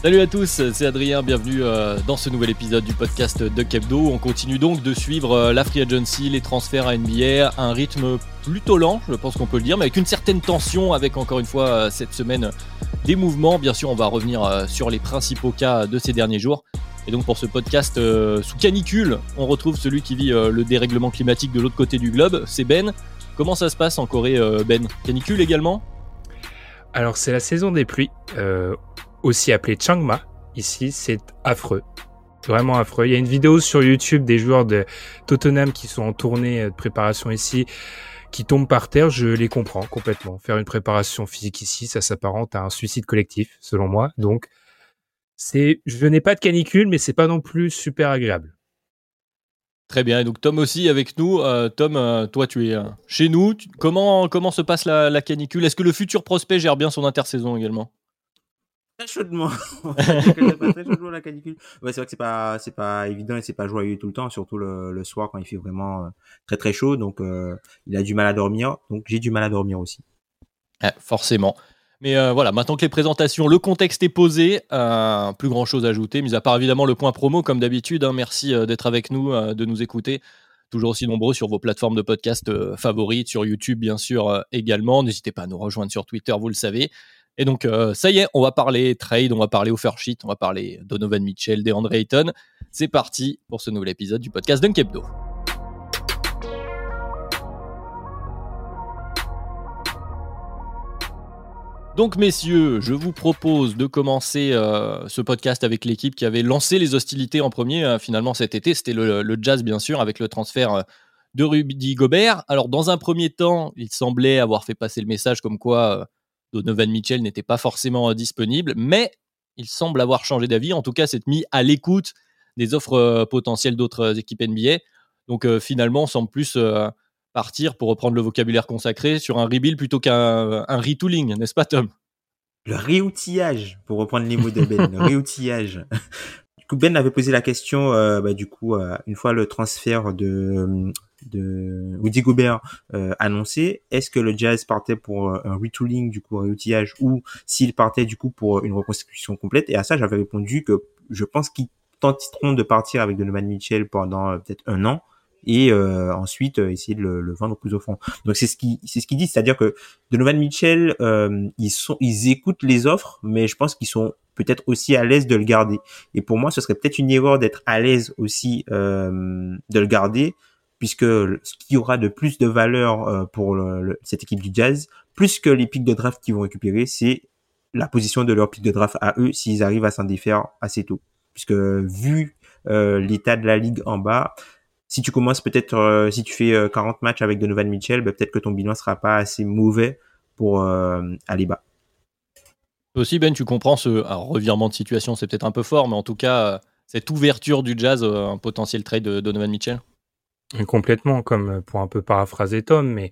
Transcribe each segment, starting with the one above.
Salut à tous, c'est Adrien, bienvenue euh, dans ce nouvel épisode du podcast de Kebdo. On continue donc de suivre euh, la free agency, les transferts à NBA, un rythme plutôt lent, je pense qu'on peut le dire, mais avec une certaine tension, avec encore une fois euh, cette semaine des mouvements. Bien sûr, on va revenir sur les principaux cas de ces derniers jours. Et donc pour ce podcast sous canicule, on retrouve celui qui vit le dérèglement climatique de l'autre côté du globe, c'est Ben. Comment ça se passe en Corée, Ben? Canicule également? Alors c'est la saison des pluies aussi appelé Changma. Ici, c'est affreux. Vraiment affreux. Il y a une vidéo sur YouTube des joueurs de Tottenham qui sont en tournée de préparation ici, qui tombent par terre. Je les comprends complètement. Faire une préparation physique ici, ça s'apparente à un suicide collectif, selon moi. Donc, c'est, je n'ai pas de canicule, mais c'est pas non plus super agréable. Très bien. Et donc Tom aussi avec nous. Euh, Tom, euh, toi tu es euh, chez nous. comment comment se passe la, la canicule? Est-ce que le futur prospect gère bien son intersaison également? Très très la canicule. Ouais, c'est vrai que c'est pas, c'est pas évident et c'est pas joyeux tout le temps, surtout le, soir quand il fait vraiment euh, très très chaud. Donc, euh, il a du mal à dormir. Donc, j'ai du mal à dormir aussi. forcément. Mais euh, voilà, maintenant que les présentations, le contexte est posé, plus grand chose à ajouter, mis à part évidemment le point promo comme d'habitude. Hein. merci d'être avec nous, de nous écouter. Toujours aussi nombreux sur vos plateformes de podcast favorites, sur YouTube bien sûr également. N'hésitez pas à nous rejoindre sur Twitter, vous le savez. Et donc, euh, ça y est, on va parler trade, on va parler offersheet, on va parler Donovan Mitchell, DeAndre Ayton. C'est parti pour ce nouvel épisode du podcast Dunkebdo. Donc messieurs, je vous propose de commencer euh, ce podcast avec l'équipe qui avait lancé les hostilités en premier euh, finalement cet été. C'était le, le, Jazz bien sûr avec le transfert de Rudy Gobert. Alors dans un premier temps, il semblait avoir fait passer le message comme quoi Donovan Mitchell n'était pas forcément euh, disponible, mais il semble avoir changé d'avis. En tout cas, s'est mis à l'écoute des offres euh, potentielles d'autres euh, équipes NBA. Donc finalement, on semble plus partir, pour reprendre le vocabulaire consacré, sur un rebuild plutôt qu'un retooling, n'est-ce pas Tom? Le réoutillage, pour reprendre les mots de Ben, le réoutillage. Du coup, Ben avait posé la question, bah, du coup, une fois le transfert de de Woody Gobert euh, annoncé, est-ce que le Jazz partait pour euh, un retooling du coup un outillage ou s'il partait du coup pour une reconstruction complète? Et à ça, j'avais répondu que je pense qu'ils tenteront de partir avec Donovan Mitchell pendant euh, peut-être un an et euh, ensuite essayer de le, vendre plus au fond. Donc c'est ce qui c'est ce qu'ils disent, c'est-à-dire que Donovan Mitchell ils sont ils écoutent les offres, mais je pense qu'ils sont peut-être aussi à l'aise de le garder. Et pour moi, ce serait peut-être une erreur d'être à l'aise aussi de le garder puisque ce qui aura de plus de valeur euh, pour cette équipe du Jazz, plus que les pics de draft qu'ils vont récupérer, c'est la position de leur pic de draft à eux s'ils arrivent à s'en défaire assez tôt. Puisque vu euh, l'état de la ligue en bas, si tu commences peut-être, euh, si tu fais 40 matchs avec Donovan Mitchell, ben, peut-être que ton bilan sera pas assez mauvais pour aller bas. Aussi, Ben, tu comprends ce revirement de situation, c'est peut-être un peu fort, mais en tout cas, cette ouverture du jazz, un potentiel trade de Donovan Mitchell? Complètement, comme pour un peu paraphraser Tom, mais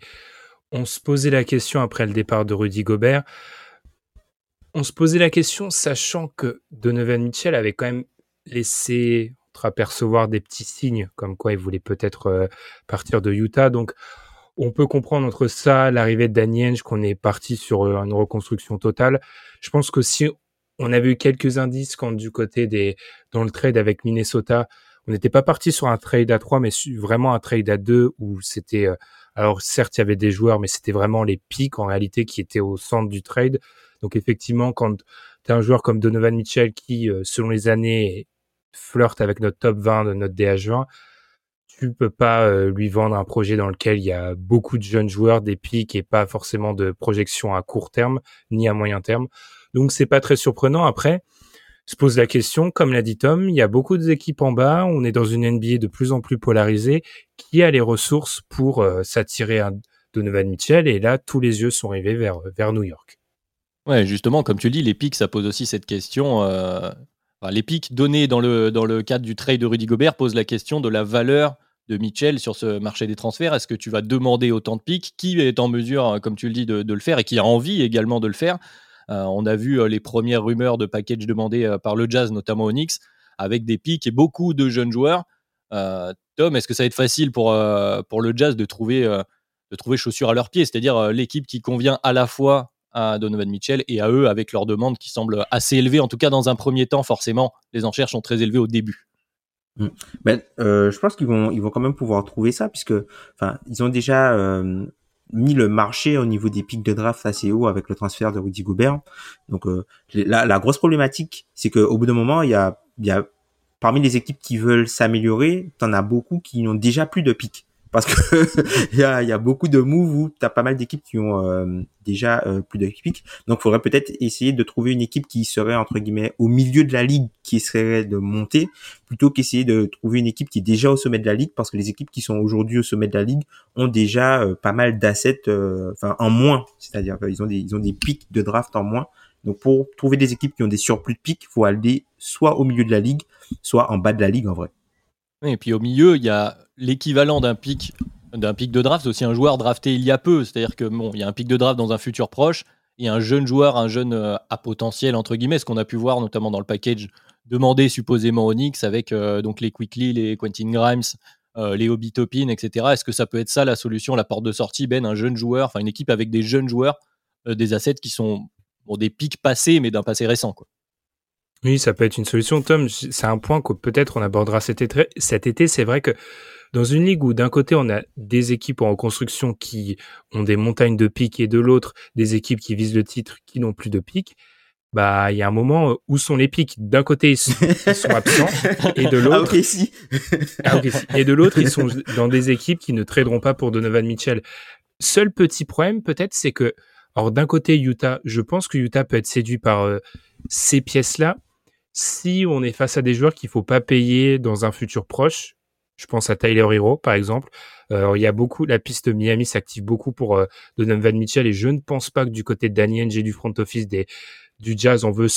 on se posait la question après le départ de Rudy Gobert. On se posait la question sachant que Donovan Mitchell avait quand même laissé apercevoir des petits signes comme quoi il voulait peut-être euh, partir de Utah. Donc on peut comprendre entre ça, l'arrivée de Danny qu'on est parti sur euh, une reconstruction totale. Je pense que si on avait eu quelques indices quand du côté des dans le trade avec Minnesota, on n'était pas parti sur un trade à 3, mais vraiment un trade à 2 où c'était, euh, alors certes il y avait des joueurs, mais c'était vraiment les pics en réalité qui étaient au centre du trade. Donc effectivement, quand tu as un joueur comme Donovan Mitchell qui, euh, selon les années, flirte avec notre top 20 de notre DH20, tu peux pas lui vendre un projet dans lequel il y a beaucoup de jeunes joueurs, des pics et pas forcément de projection à court terme ni à moyen terme. Donc c'est pas très surprenant. Après, se pose la question, comme l'a dit Tom, il y a beaucoup d'équipes en bas, on est dans une NBA de plus en plus polarisée, qui a les ressources pour s'attirer un Donovan Mitchell, et là, tous les yeux sont rivés vers, New York. Ouais, justement, comme tu le dis, les pics, ça pose aussi cette question. Euh, les pics donnés dans le, cadre du trade de Rudy Gobert posent la question de la valeur de Mitchell sur ce marché des transferts. Est-ce que tu vas demander autant de pics Qui est en mesure, comme tu le dis, de, le faire et qui a envie également de le faire? euh, On a vu euh, les premières rumeurs de package demandés par le Jazz, notamment Knicks, avec des pics et beaucoup de jeunes joueurs. Tom, est-ce que ça va être facile pour, pour le Jazz de trouver, de trouver chaussures à leurs pieds? C'est-à-dire l'équipe qui convient à la fois à Donovan Mitchell et à eux avec leurs demandes qui semblent assez élevées. En tout cas, dans un premier temps, forcément, les enchères sont très élevées au début. Mm. Ben, euh, je pense qu'ils vont, ils vont quand même pouvoir trouver ça puisque, enfin, ils ont déjà euh, mis le marché au niveau des pics de draft assez haut avec le transfert de Rudy Gobert. Donc, euh, la, grosse problématique, c'est qu'au bout d'un moment, il y a, y a parmi les équipes qui veulent s'améliorer, t'en as beaucoup qui n'ont déjà plus de pics parce que il y a, beaucoup de moves où tu as pas mal d'équipes qui ont euh, déjà euh, plus de pics. Donc, il faudrait peut-être essayer de trouver une équipe qui serait entre guillemets au milieu de la ligue, qui serait de monter, plutôt qu'essayer de trouver une équipe qui est déjà au sommet de la ligue, parce que les équipes qui sont aujourd'hui au sommet de la ligue ont déjà euh, pas mal d'assets, enfin en moins, c'est-à-dire qu'ils ont des ils ont des pics de draft en moins. Donc, pour trouver des équipes qui ont des surplus de pics, faut aller soit au milieu de la ligue, soit en bas de la ligue en vrai. Et puis au milieu, il y a l'équivalent d'un pic d'un pic de draft, c'est aussi un joueur drafté il y a peu. C'est-à-dire que bon, y a un pic de draft dans un futur proche, et un jeune joueur, un jeune euh, à potentiel entre guillemets, ce qu'on a pu voir notamment dans le package demandé supposément au Knicks avec euh, donc les Quickly, les Quentin Grimes, euh, les Hobby Topin, etc. Est-ce que ça peut être ça la solution, la porte de sortie, Ben, un jeune joueur, enfin une équipe avec des jeunes joueurs, des assets qui sont bon, des pics passés mais d'un passé récent quoi? Oui, ça peut être une solution, Tom. C'est un point que peut-être on abordera. Cet été, c'est vrai que dans une ligue où d'un côté on a des équipes en reconstruction qui ont des montagnes de pics et de l'autre des équipes qui visent le titre qui n'ont plus de pics, bah il y a un moment où sont les pics. D'un côté ils sont, absents et de l'autre ah, et de l'autre ils sont dans des équipes qui ne traderont pas pour Donovan Mitchell. Seul petit problème peut-être c'est que alors d'un côté Utah, je pense que Utah peut être séduit par euh, ces pièces là si on est face à des joueurs qu'il faut pas payer dans un futur proche, je pense à Tyler Hero par exemple. Euh, il y a beaucoup, la piste Miami s'active beaucoup pour euh, Donovan Mitchell et je ne pense pas que du côté de Danny et du front office des, du Jazz, on veut,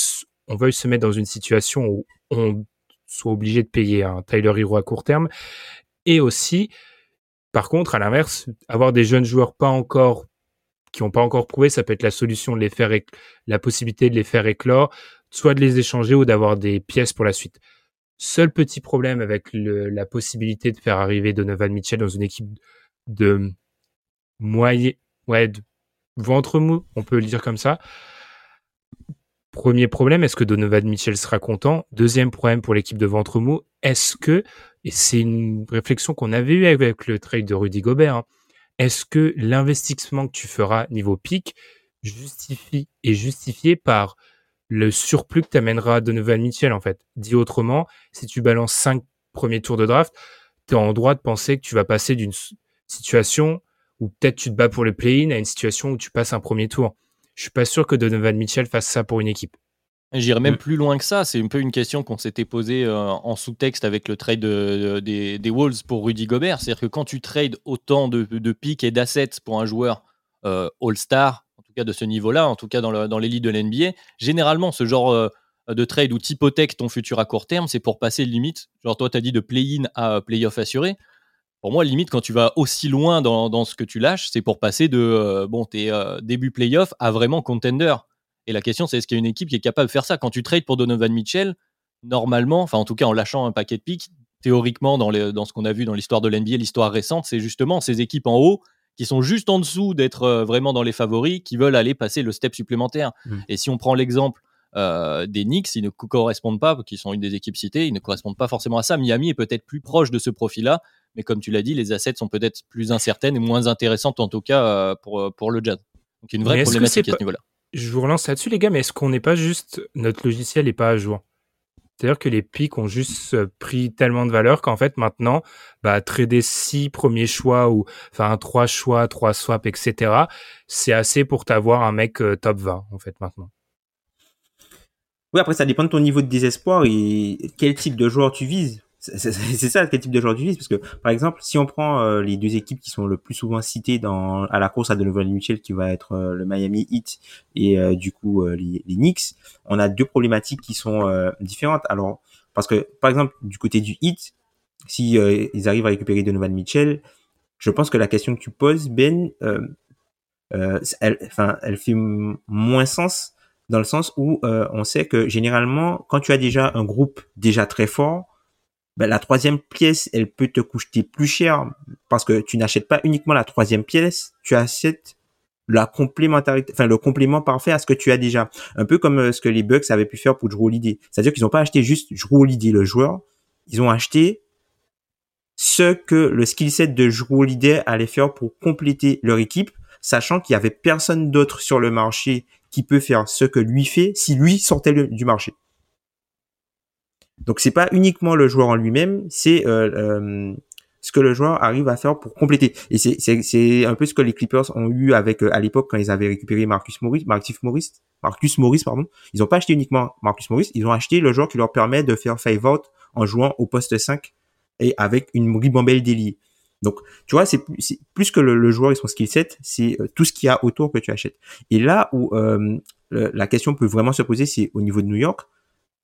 on veuille se mettre dans une situation où on soit obligé de payer un Tyler Hero à court terme. Et aussi, par contre, à l'inverse, avoir des jeunes joueurs pas encore qui n'ont pas encore prouvé, ça peut être la solution de les faire, la possibilité de les faire éclore soit de les échanger ou d'avoir des pièces pour la suite. Seul petit problème avec la possibilité de faire arriver Donovan Mitchell dans une équipe de moyen, ouais, de ventre mou, on peut le dire comme ça. Premier problème, est-ce que Donovan Mitchell sera content? Deuxième problème pour l'équipe de ventre mou, est-ce que, et c'est une réflexion qu'on avait eue avec le trade de Rudy Gobert, hein, est-ce que l'investissement que tu feras niveau pic justifie est justifié par le surplus que t'amènera Donovan Mitchell, en fait. Dit autrement, si tu balances cinq premiers tours de draft, tu es en droit de penser que tu vas passer d'une situation où peut-être tu te bats pour le play-in à une situation où tu passes un premier tour. Je suis pas sûr que Donovan Mitchell fasse ça pour une équipe. J'irais même mm. plus loin que ça. C'est un peu une question qu'on s'était posée euh, en sous-texte avec le trade des, des, Wolves pour Rudy Gobert. C'est-à-dire que quand tu trades autant de, de pics et d'assets pour un joueur euh, All-Star, de ce niveau-là, en tout cas dans, dans l'élite de l'NBA. Généralement, ce genre euh, de trade où tu hypothèques ton futur à court terme, c'est pour passer limite. Genre, toi, tu as dit de play-in à euh, play-off assuré. Pour moi, limite, quand tu vas aussi loin dans, dans ce que tu lâches, c'est pour passer de euh, bon, tes début play-off à vraiment contender. Et la question, c'est est-ce qu'il y a une équipe qui est capable de faire ça? Quand tu trades pour Donovan Mitchell, normalement, enfin en tout cas en lâchant un paquet de pics, théoriquement dans, les, dans ce qu'on a vu dans l'histoire de l'NBA, l'histoire récente, c'est justement ces équipes en haut qui sont juste en dessous d'être euh, vraiment dans les favoris, qui veulent aller passer le step supplémentaire. Mm. Et si on prend l'exemple euh, des Knicks, ils ne correspondent pas, qui sont une des équipes citées, ils ne correspondent pas forcément à ça. Miami est peut-être plus proche de ce profil-là, mais comme tu l'as dit, les assets sont peut-être plus incertaines et moins intéressantes en tout cas euh, pour, pour le Jazz. Donc une vraie problématique à ce niveau-là. Je vous relance là-dessus les gars, mais est-ce qu'on n'est pas juste notre logiciel n'est pas à jour? C'est-à-dire que les pics ont juste euh, pris tellement de valeur qu'en fait maintenant, bah, trader six premiers choix ou enfin trois choix, trois swaps, etc. C'est assez pour t'avoir un mec euh, top 20 en fait maintenant. Oui, après ça dépend de ton niveau de désespoir et quel type de joueur tu vises. C'est ça quel type de joueur tu parce que par exemple si on prend euh, les deux équipes qui sont le plus souvent citées dans à la course à Donovan Mitchell qui va être le Miami Heat et du coup les, les, Knicks, on a deux problématiques qui sont différentes. Alors parce que, par exemple, du côté du hit, si euh, ils arrivent à récupérer Donovan Mitchell, je pense que la question que tu poses, Ben, euh, euh, elle, enfin, elle fait moins sens dans le sens où on sait que généralement, quand tu as déjà un groupe déjà très fort, ben, la troisième pièce, elle peut te coûter plus cher parce que tu n'achètes pas uniquement la troisième pièce, tu achètes la complémentarité, enfin le complément parfait à ce que tu as déjà. Un peu comme euh, ce que les Bucks avaient pu faire pour Drew. C'est-à-dire qu'ils n'ont pas acheté juste Drew le joueur, ils ont acheté ce que le skill set de Drew Holiday allait faire pour compléter leur équipe, sachant qu'il y avait personne d'autre sur le marché qui peut faire ce que lui fait si lui sortait du marché. Donc c'est pas uniquement le joueur en lui-même, c'est euh, euh, ce que le joueur arrive à faire pour compléter. Et c'est, un peu ce que les Clippers ont eu avec, euh, à l'époque, quand ils avaient récupéré Marcus Morris, Marcus Morris, Marcus Morris, pardon. Ils ont pas acheté uniquement Marcus Morris, ils ont acheté le joueur qui leur permet de faire five out en jouant au poste 5 et avec une ribambelle déliée. Donc, tu vois, c'est, plus que le, joueur et son skill set, c'est tout ce qu'il y a autour que tu achètes. Et là où la question peut vraiment se poser, c'est au niveau de New York.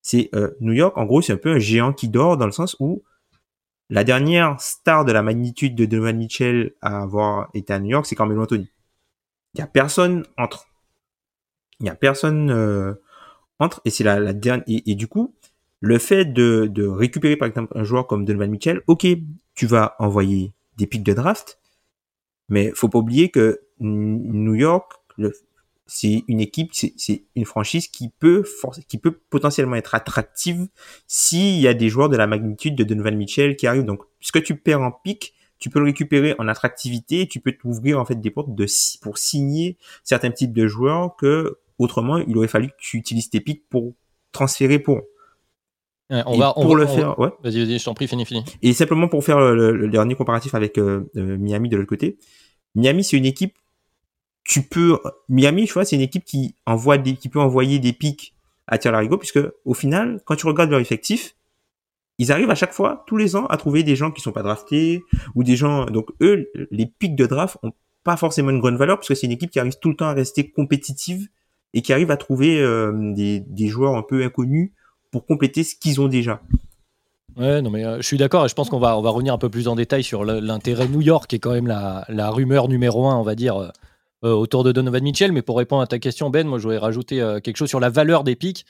C'est New York, en gros, c'est un peu un géant qui dort dans le sens où la dernière star de la magnitude de Donovan Mitchell à avoir été à New York, c'est Carmelo Anthony. Il y a personne entre. Il y a personne euh, entre et c'est la, la dernière et, du coup le fait de, de récupérer par exemple un joueur comme Donovan Mitchell, ok, tu vas envoyer des pics de draft, mais faut pas oublier que New York, le, c'est une équipe, c'est une franchise qui peut qui peut potentiellement être attractive s'il y a des joueurs de la magnitude de Donovan Mitchell qui arrivent. Donc, puisque tu perds en pic, tu peux le récupérer en attractivité, tu peux t'ouvrir en fait des portes de pour signer certains types de joueurs que autrement il aurait fallu que tu utilises tes pics pour transférer pour. on va, pour le faire, ouais. Vas-y, vas-y, je t'en prie, fini, fini. Et simplement pour faire le, dernier comparatif avec euh, euh, Miami de l'autre côté, Miami c'est une équipe tu peux Miami, je vois, c'est une équipe qui envoie des, qui peut envoyer des pics à Larigo, puisque au final, quand tu regardes leur effectif, ils arrivent à chaque fois, tous les ans, à trouver des gens qui sont pas draftés ou des gens. Donc eux, les pics de draft ont pas forcément une grande valeur parce c'est une équipe qui arrive tout le temps à rester compétitive et qui arrive à trouver euh, des, joueurs un peu inconnus pour compléter ce qu'ils ont déjà. Ouais, non mais euh, je suis d'accord et je pense qu'on va on va revenir un peu plus en détail sur l'intérêt New York qui est quand même la, rumeur numéro un, on va dire euh, autour de Donovan Mitchell. Mais pour répondre à ta question, Ben, moi, je voudrais rajouter euh, quelque chose sur la valeur des pics.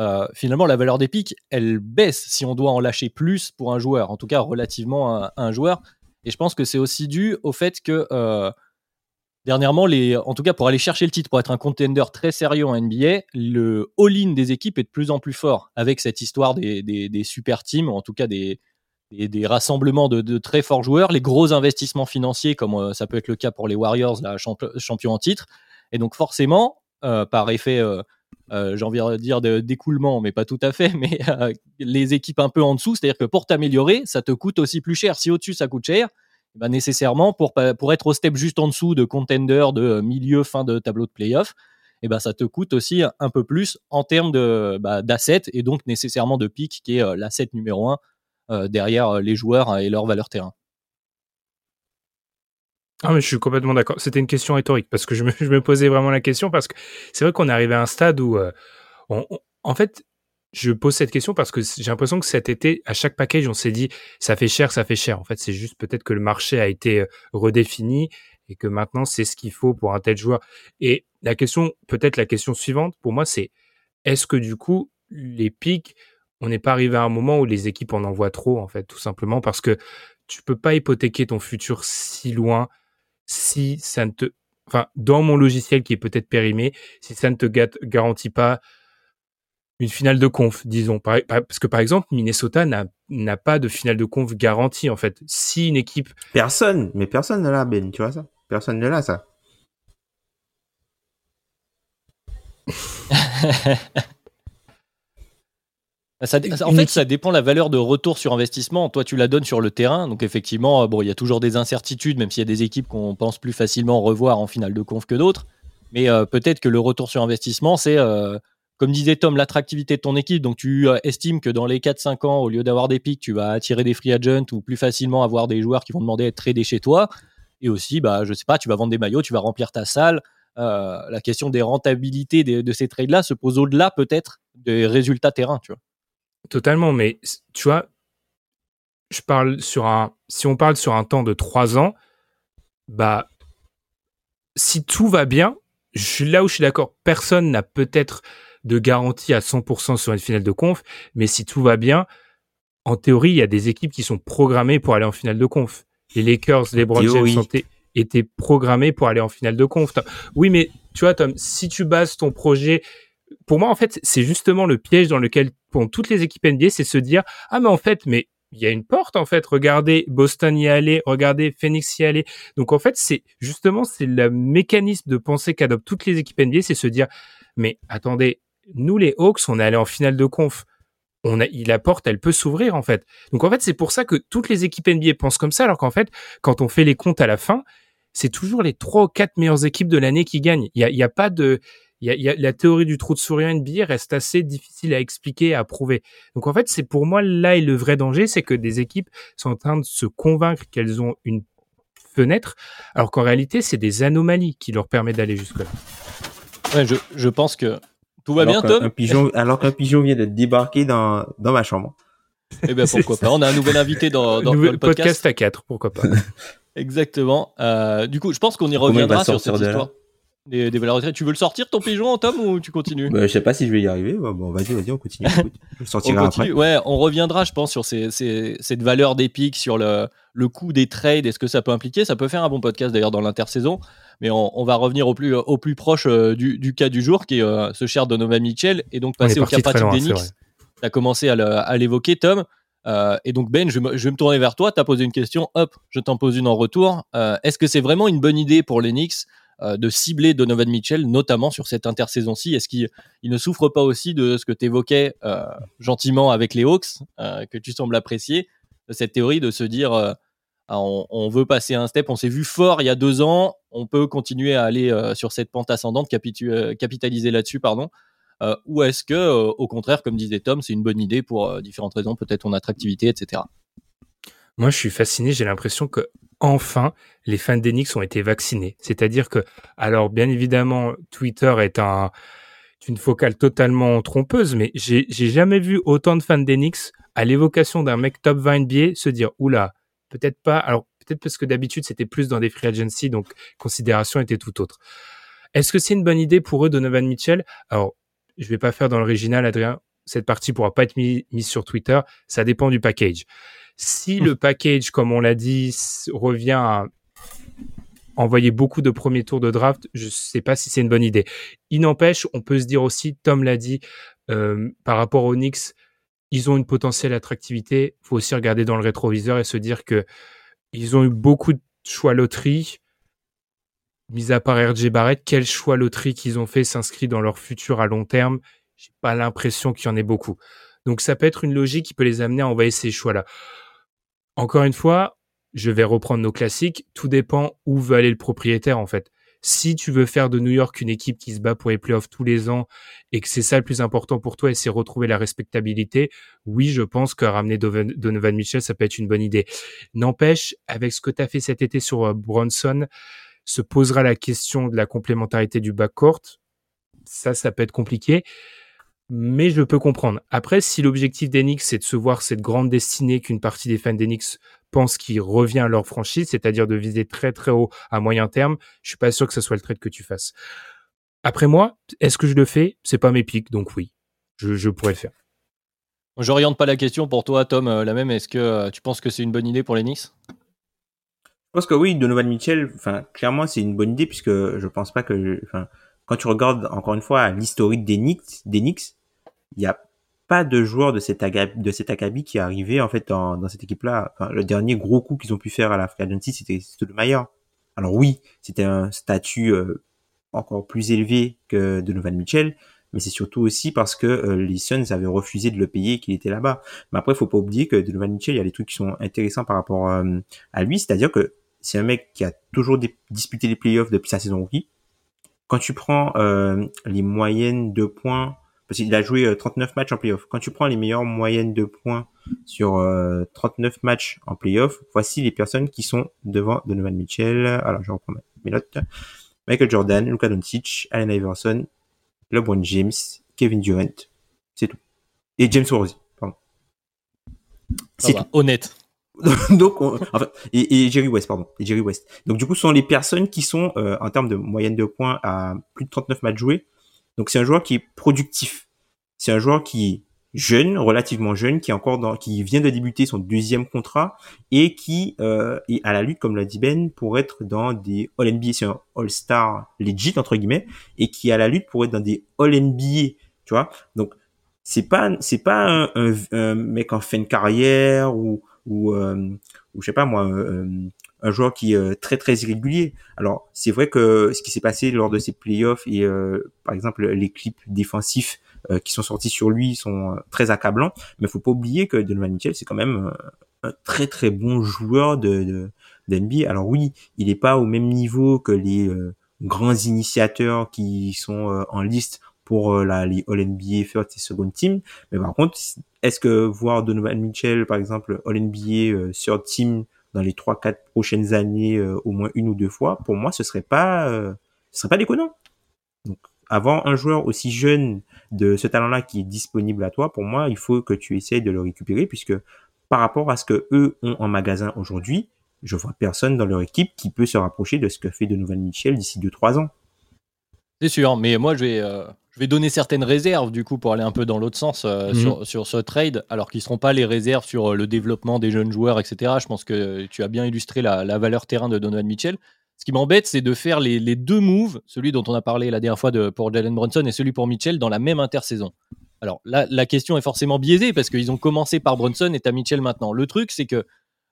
Euh, finalement, la valeur des pics, elle baisse si on doit en lâcher plus pour un joueur, en tout cas relativement à, un joueur. Et je pense que c'est aussi dû au fait que dernièrement, les, en tout cas pour aller chercher le titre, pour être un contender très sérieux en NBA, le all-in des équipes est de plus en plus fort avec cette histoire des, des super teams, en tout cas des, des, rassemblements de, très forts joueurs, les gros investissements financiers, comme euh, ça peut être le cas pour les Warriors, la champion en titre. Et donc forcément, euh, par effet, euh, j'ai envie de dire d'écoulement, mais pas tout à fait, mais les équipes un peu en dessous, c'est-à-dire que pour t'améliorer, ça te coûte aussi plus cher. Si au-dessus ça coûte cher, eh ben nécessairement pour, pour être au step juste en dessous de contender, de milieu, fin de tableau de playoff, eh ben ça te coûte aussi un peu plus en termes bah, d'assets et donc nécessairement de pic qui est l'asset numéro 1 euh, derrière euh, les joueurs et leur valeur terrain. Ah je suis complètement d'accord. C'était une question rhétorique parce que je me, posais vraiment la question parce que c'est vrai qu'on est arrivé à un stade où, euh, en fait, je pose cette question parce que j'ai l'impression que cet été, à chaque package, on s'est dit ça fait cher, ça fait cher. En fait, c'est juste peut-être que le marché a été redéfini et que maintenant c'est ce qu'il faut pour un tel joueur. Et la question, peut-être la question suivante pour moi, c'est est-ce que du coup les pics on n'est pas arrivé à un moment où les équipes en envoient trop, en fait, tout simplement parce que tu peux pas hypothéquer ton futur si loin si ça ne te, enfin, dans mon logiciel qui est peut-être périmé, si ça ne te garantit pas une finale de conf, disons. Parce que par exemple, Minnesota n'a pas de finale de conf garantie, en fait. Si une équipe. Personne, mais personne ne l'a, Ben, tu vois ça? Personne ne l'a, ça. en fait, ça dépend la valeur de retour sur investissement. Toi, tu la donnes sur le terrain. Donc, effectivement, bon, il y a toujours des incertitudes, même s'il y a des équipes qu'on pense plus facilement revoir en finale de conf que d'autres. Mais peut-être que le retour sur investissement, c'est comme disait Tom, l'attractivité de ton équipe. Donc, tu euh, estimes que dans les 4-5 ans, au lieu d'avoir des pics, tu vas attirer des free agents ou plus facilement avoir des joueurs qui vont demander à être tradés chez toi. Et aussi, bah, je sais pas, tu vas vendre des maillots, tu vas remplir ta salle. Euh, la question des rentabilités de, ces trades-là se pose au-delà peut-être des résultats terrain, tu vois. Totalement, mais tu vois, je parle sur un, si on parle sur un temps de 3 ans, bah, si tout va bien, je suis là où je suis d'accord. Personne n'a peut-être de garantie à 100% sur une finale de conf, mais si tout va bien, en théorie, il y a des équipes qui sont programmées pour aller en finale de conf. Les Lakers, les James sont étaient programmés pour aller en finale de conf. Oui, mais tu vois, Tom, si tu bases ton projet, pour moi, en fait, c'est justement le piège dans lequel, pour toutes les équipes NBA, c'est se dire, ah, mais en fait, mais il y a une porte en fait. Regardez Boston y aller, regardez Phoenix y aller. Donc en fait, c'est justement c'est le mécanisme de pensée qu'adoptent toutes les équipes NBA, c'est se dire mais attendez, nous les Hawks, on est allé en finale de conf. On a, la porte, elle peut s'ouvrir en fait. Donc en fait, c'est pour ça que toutes les équipes NBA pensent comme ça, alors qu'en fait, quand on fait les comptes à la fin, c'est toujours les trois ou quatre meilleures équipes de l'année qui gagnent. Il y a, y a, pas de, il y a, la théorie du trou de souris NBA reste assez difficile à expliquer, à prouver. Donc en fait, c'est pour moi là et le vrai danger, c'est que des équipes sont en train de se convaincre qu'elles ont une fenêtre, alors qu'en réalité, c'est des anomalies qui leur permettent d'aller jusque là. Ouais, je, je pense que tout va bien, Tom pigeon, Alors qu'un pigeon vient de débarquer dans, dans ma chambre. Eh bien, pourquoi pas. On a un nouvel invité dans, dans, le podcast. podcast à 4, pourquoi pas. Exactement. Euh, du coup, je pense qu'on y reviendra sur cette histoire. Des, des, valeurs Tu veux le sortir ton pigeon, Tom, ou tu continues bah, Je sais pas si je vais y arriver. Bon, vas-y, vas-y, on continue. je sortirai après. Ouais, on reviendra, je pense, sur ces, ces, cette valeur d'épique, sur le, le coût des trades et ce que ça peut impliquer. Ça peut faire un bon podcast d'ailleurs dans l'intersaison. Mais on, va revenir au plus, au plus proche euh, du, cas du jour, qui est euh, ce cher Donovan Mitchell, et donc passer au cas pratique d'Enix. Tu as commencé à l'évoquer, Tom. Euh, et donc Ben, je, vais me tourner vers toi. Tu as posé une question, hop, je t'en pose une en retour. Est-ce que c'est vraiment une bonne idée pour l'Enix de cibler Donovan Mitchell, notamment sur cette intersaison-ci Est-ce qu'il ne souffre pas aussi de ce que tu évoquais gentiment avec les Hawks, que tu sembles apprécier, de cette théorie de se dire ah, on, veut passer un step. On s'est vu fort il y a deux ans. On peut continuer à aller euh, sur cette pente ascendante, euh, capitaliser là-dessus, pardon. Euh, ou est-ce que, au contraire, comme disait Tom, c'est une bonne idée pour différentes raisons, peut-être ton attractivité, etc. Moi, je suis fasciné. J'ai l'impression que enfin, les fans d'Enix ont été vaccinés. C'est-à-dire que, alors, bien évidemment, Twitter est un une focale totalement trompeuse, mais j'ai jamais vu autant de fans d'Enix à l'évocation d'un mec top 20 NBA se dire oula, peut-être pas. Alors peut-être parce que d'habitude c'était plus dans des free agency, donc considération était tout autre. Est-ce que c'est une bonne idée pour eux Donovan Mitchell? Alors je vais pas faire dans l'original, Adrien. Cette partie pourra pas être mise sur Twitter. Ça dépend du package. Si le package, comme on l'a dit, revient à envoyer beaucoup de premiers tours de draft, je sais pas si c'est une bonne idée. Il n'empêche, on peut se dire aussi, Tom l'a dit, euh, par rapport aux Knicks, ils ont une potentielle attractivité. Il faut aussi regarder dans le rétroviseur et se dire que ils ont eu beaucoup de choix loterie. Mis à part RJ Barrett, quel choix loterie qu'ils ont fait s'inscrit dans leur futur à long terme? J'ai pas l'impression qu'il y en ait beaucoup. Donc ça peut être une logique qui peut les amener à envoyer ces choix-là. Encore une fois, je vais reprendre nos classiques. Tout dépend où veut aller le propriétaire en fait si tu veux faire de New York une équipe qui se bat pour les playoffs tous les ans et que c'est ça le plus important pour toi et c'est retrouver la respectabilité, oui, je pense que ramener Donovan Mitchell, ça peut être une bonne idée. N'empêche, avec ce que tu as fait cet été sur euh, Bronson, se posera la question de la complémentarité du backcourt. Ça, ça peut être compliqué mais je peux comprendre. Après, si l'objectif d'Enix, c'est de se voir cette grande destinée qu'une partie des fans d'Enix pensent qui revient à leur franchise, c'est-à-dire de viser très très haut à moyen terme, je suis pas sûr que ce soit le trade que tu fasses. Après moi, est-ce que je le fais? C'est pas mes pics, donc oui, je, pourrais le faire. J'oriente pas la question pour toi, Tom, euh, la même. Est-ce que euh, tu penses que c'est une bonne idée pour les Knicks Je pense que oui, Donovan Mitchell, enfin, clairement, c'est une bonne idée puisque je pense pas que, enfin, quand tu regardes encore une fois l'historique des Knicks, il n'y a pas de joueur de cet, de cet acabit qui est arrivé en fait dans, cette équipe-là. Enfin, le dernier gros coup qu'ils ont pu faire à la Free Agency, c'était le Mayer. Alors oui, c'était un statut euh, encore plus élevé que de Donovan Mitchell, mais c'est surtout aussi parce que euh, les Suns avaient refusé de le payer et qu'il était là-bas. Mais après, il faut pas oublier que Donovan Mitchell, il y a des trucs qui sont intéressants par rapport euh, à lui, c'est-à-dire que c'est un mec qui a toujours disputé les playoffs depuis sa saison rookie. Quand tu prends euh, les moyennes de points, parce qu'il a joué 39 matchs en playoff, quand tu prends les meilleures moyennes de points sur 39 matchs en playoff, voici les personnes qui sont devant Donovan Mitchell. Alors, je reprends mes notes. Michael Jordan, Luka Doncic, Allen Iverson, LeBron James, Kevin Durant. C'est tout. Et James Worthy, pardon. C'est tout. Honnête. Donc, enfin, et, Jerry West, pardon. Et Jerry West. Donc, du coup, ce sont les personnes qui sont, euh, en termes de moyenne de points, à plus de 39 matchs joués. Donc, c'est un joueur qui est productif. C'est un joueur qui jeune, relativement jeune, qui est encore dans, qui vient de débuter son deuxième contrat et qui euh, est à la lutte, comme l'a dit Ben, pour être dans des All NBA, c'est un All Star legit entre guillemets, et qui est à la lutte pour être dans des All NBA, tu vois. Donc c'est pas c'est pas un, mec en fin de carrière ou ou euh, ou je sais pas moi. Un joueur qui est très très irrégulier. Alors c'est vrai que ce qui s'est passé lors de ces playoffs et euh, par exemple les clips défensifs euh, qui sont sortis sur lui sont euh, très accablants. Mais faut pas oublier que Donovan Mitchell, c'est quand même euh, un très très bon joueur de, de Alors oui, il n'est pas au même niveau que les grands initiateurs qui sont en liste pour la, les All-NBA First et Second Team. Mais par contre, est-ce que voir Donovan Mitchell, par exemple, All-NBA Third Team dans les 3-4 prochaines années, au moins une ou deux fois, pour moi, ce serait pas, ce serait pas déconnant. Donc, avoir un joueur aussi jeune de ce talent-là qui est disponible à toi, pour moi, il faut que tu essayes de le récupérer puisque par rapport à ce que eux ont en magasin aujourd'hui, je vois personne dans leur équipe qui peut se rapprocher de ce que fait de Nouvelle Michel d'ici 2-3 ans. C'est sûr, mais moi je vais, euh, je vais donner certaines réserves du coup pour aller un peu dans l'autre sens euh, mhm. sur, ce trade, alors qu'ils ne seront pas les réserves sur euh, le développement des jeunes joueurs, etc. Je pense que tu as bien illustré la, la valeur terrain de Donovan Mitchell. Ce qui m'embête, c'est de faire les, deux moves, celui dont on a parlé la dernière fois de, pour Jalen Brunson et celui pour Mitchell, dans la même intersaison. Alors là, la question est forcément biaisée parce qu'ils ont commencé par Brunson et as Mitchell maintenant. Le truc, c'est que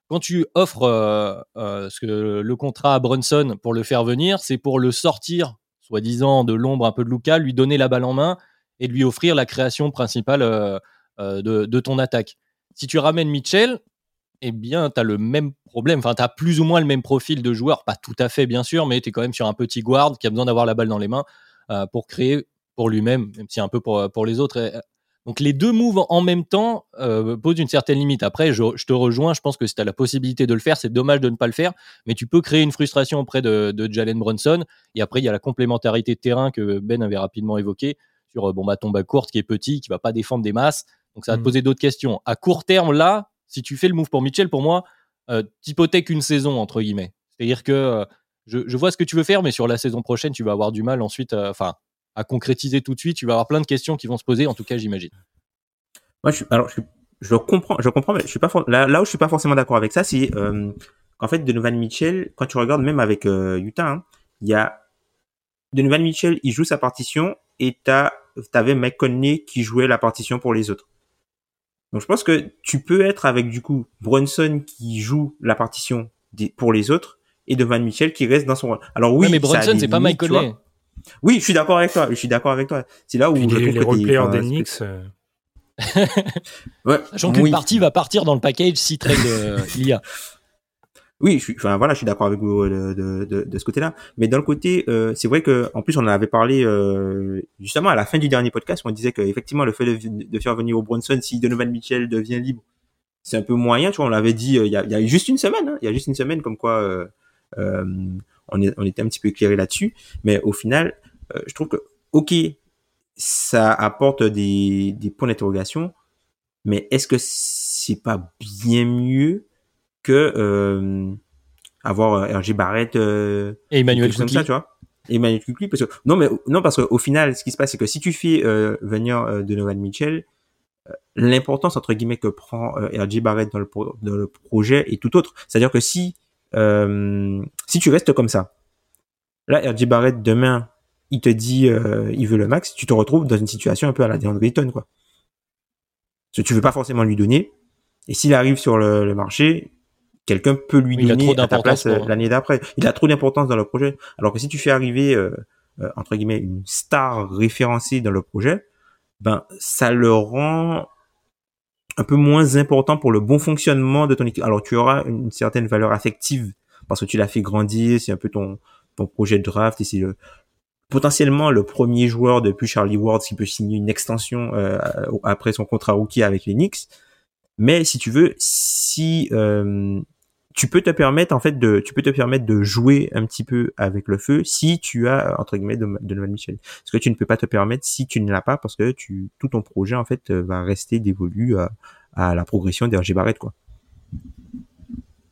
quand tu offres euh, ce que, le contrat à Brunson pour le faire venir, c'est pour le sortir, soi-disant, de l'ombre un peu de Luca, lui donner la balle en main et lui offrir la création principale euh, de, de, ton attaque. Si tu ramènes Mitchell, eh bien, tu as le même problème. Enfin, tu as plus ou moins le même profil de joueur, pas tout à fait, bien sûr, mais tu es quand même sur un petit guard qui a besoin d'avoir la balle dans les mains euh, pour créer pour lui-même, même si un peu pour les autres. Donc, les deux moves en même temps euh, posent une certaine limite. Après, je, te rejoins, je pense que si tu as la possibilité de le faire, c'est dommage de ne pas le faire, mais tu peux créer une frustration auprès de, Jalen Brunson. Et après, il y a la complémentarité de terrain que Ben avait rapidement évoqué sur bon, bah, ton bas courte qui est petit, qui va pas défendre des masses. Donc, ça va te mmh. poser d'autres questions. À court terme, là, si tu fais le move pour Mitchell, pour moi, euh, t'hypothèques une saison, entre guillemets. C'est-à-dire que euh, je, vois ce que tu veux faire, mais sur la saison prochaine, tu vas avoir du mal ensuite euh, enfin, à concrétiser tout de suite. Tu vas avoir plein de questions qui vont se poser, en tout cas, j'imagine. Moi, je, alors, je, comprends, je comprends, mais je suis pas là, là où je suis pas forcément d'accord avec ça, c'est qu'en fait, Donovan Mitchell, quand tu regardes même avec Utah, hein, il y a Donovan Mitchell, il joue sa partition et t'avais Mike Conley qui jouait la partition pour les autres. Donc je pense que tu peux être avec du coup Brunson qui joue la partition pour les autres et Van Mitchell qui reste dans son rôle. Alors oui, mais Brunson c'est pas Mike Conley. Oui, je suis d'accord avec toi. Je suis d'accord avec toi. C'est là où je les, trouve les que d'Enix. Euh... ouais. Sachant qu'une partie va partir dans le package si trade euh, il y a. Oui, je suis, enfin voilà, je suis d'accord avec vous euh, de, de, de, ce côté-là. Mais d'un côté, euh, c'est vrai que en plus on en avait parlé euh, justement à la fin du dernier podcast, où on disait qu'effectivement le fait de, de, faire venir au Brunson si Donovan Mitchell devient libre, c'est un peu moyen. Tu vois, on l'avait dit il y, a, il y a juste une semaine, hein, il y a juste une semaine, comme quoi on, est, on était un petit peu éclairé là-dessus. Mais au final, je trouve que ok, ça apporte des, des points d'interrogation, mais est-ce que c'est pas bien mieux que euh, avoir euh, RG Barrett euh, et Emmanuel comme ça, tu vois? Emmanuel Kukli parce que non mais non parce qu'au final ce qui se passe c'est que si tu fais venir de Donovan Mitchell l'importance entre guillemets que prend RG Barrett dans le, dans le projet est tout autre. C'est-à-dire que si si tu restes comme ça, là RG Barrett demain il te dit il veut le max, tu te retrouves dans une situation un peu à la DeAndre Ayton quoi. Ce que tu veux pas forcément lui donner et s'il arrive sur le, le marché, quelqu'un peut lui donner à ta place euh, l'année d'après. Il a trop d'importance dans le projet. Alors que si tu fais arriver euh, entre guillemets une star référencée dans le projet, ben ça le rend un peu moins important pour le bon fonctionnement de ton équipe. Alors tu auras une certaine valeur affective parce que tu l'as fait grandir, c'est un peu ton ton projet de draft et c'est le potentiellement le premier joueur depuis Charlie Ward qui peut signer une extension euh, après son contrat rookie avec les Knicks. Mais si tu veux, si euh, tu peux te permettre en fait de, tu peux te permettre de jouer un petit peu avec le feu si tu as entre guillemets de Donovan Mitchell. Ce que tu ne peux pas te permettre si tu ne l'as pas parce que tu, tout ton projet en fait va rester dévolu à, à la progression d'RG Barrett quoi.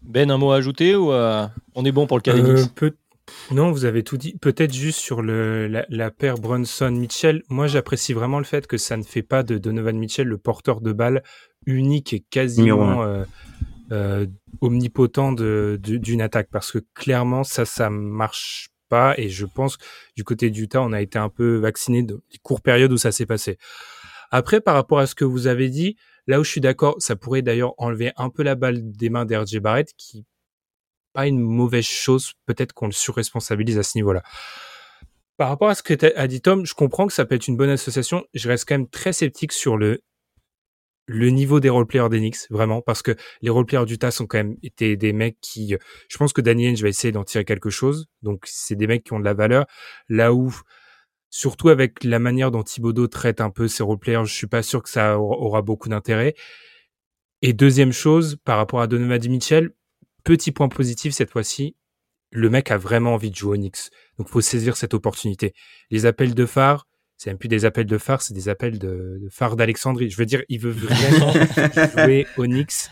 Ben, un mot à ajouter ou euh, on est bon pour le cas euh, Non, vous avez tout dit. Peut-être juste sur le, la, paire Brunson-Mitchell. Moi, j'apprécie vraiment le fait que ça ne fait pas de Donovan Mitchell le porteur de balle unique et quasiment euh, euh, omnipotent d'une attaque. Parce que clairement, ça, ça marche pas. Et je pense du côté du Utah, on a été un peu vacciné de des courtes périodes où ça s'est passé. Après, par rapport à ce que vous avez dit, Là où je suis d'accord, ça pourrait d'ailleurs enlever un peu la balle des mains d'RJ Barrett, qui pas une mauvaise chose. Peut-être qu'on le surresponsabilise à ce niveau-là. Par rapport à ce que a dit Tom, je comprends que ça peut être une bonne association. Je reste quand même très sceptique sur le le niveau des roleplayers d'Enix, vraiment, parce que les roleplayers du TAS ont quand même été des mecs qui, je pense que Daniel, je vais essayer d'en tirer quelque chose. Donc, c'est des mecs qui ont de la valeur. Là où surtout avec la manière dont Thibodeau traite un peu ses roleplayers, je suis pas sûr que ça aura beaucoup d'intérêt. Et deuxième chose, par rapport à Donovan Mitchell, petit point positif cette fois-ci, le mec a vraiment envie de jouer Knicks. Donc faut saisir cette opportunité. Les appels de phare, c'est même plus des appels de phare, c'est des appels de, de phare d'Alexandrie. Je veux dire, il veut vraiment jouer Knicks.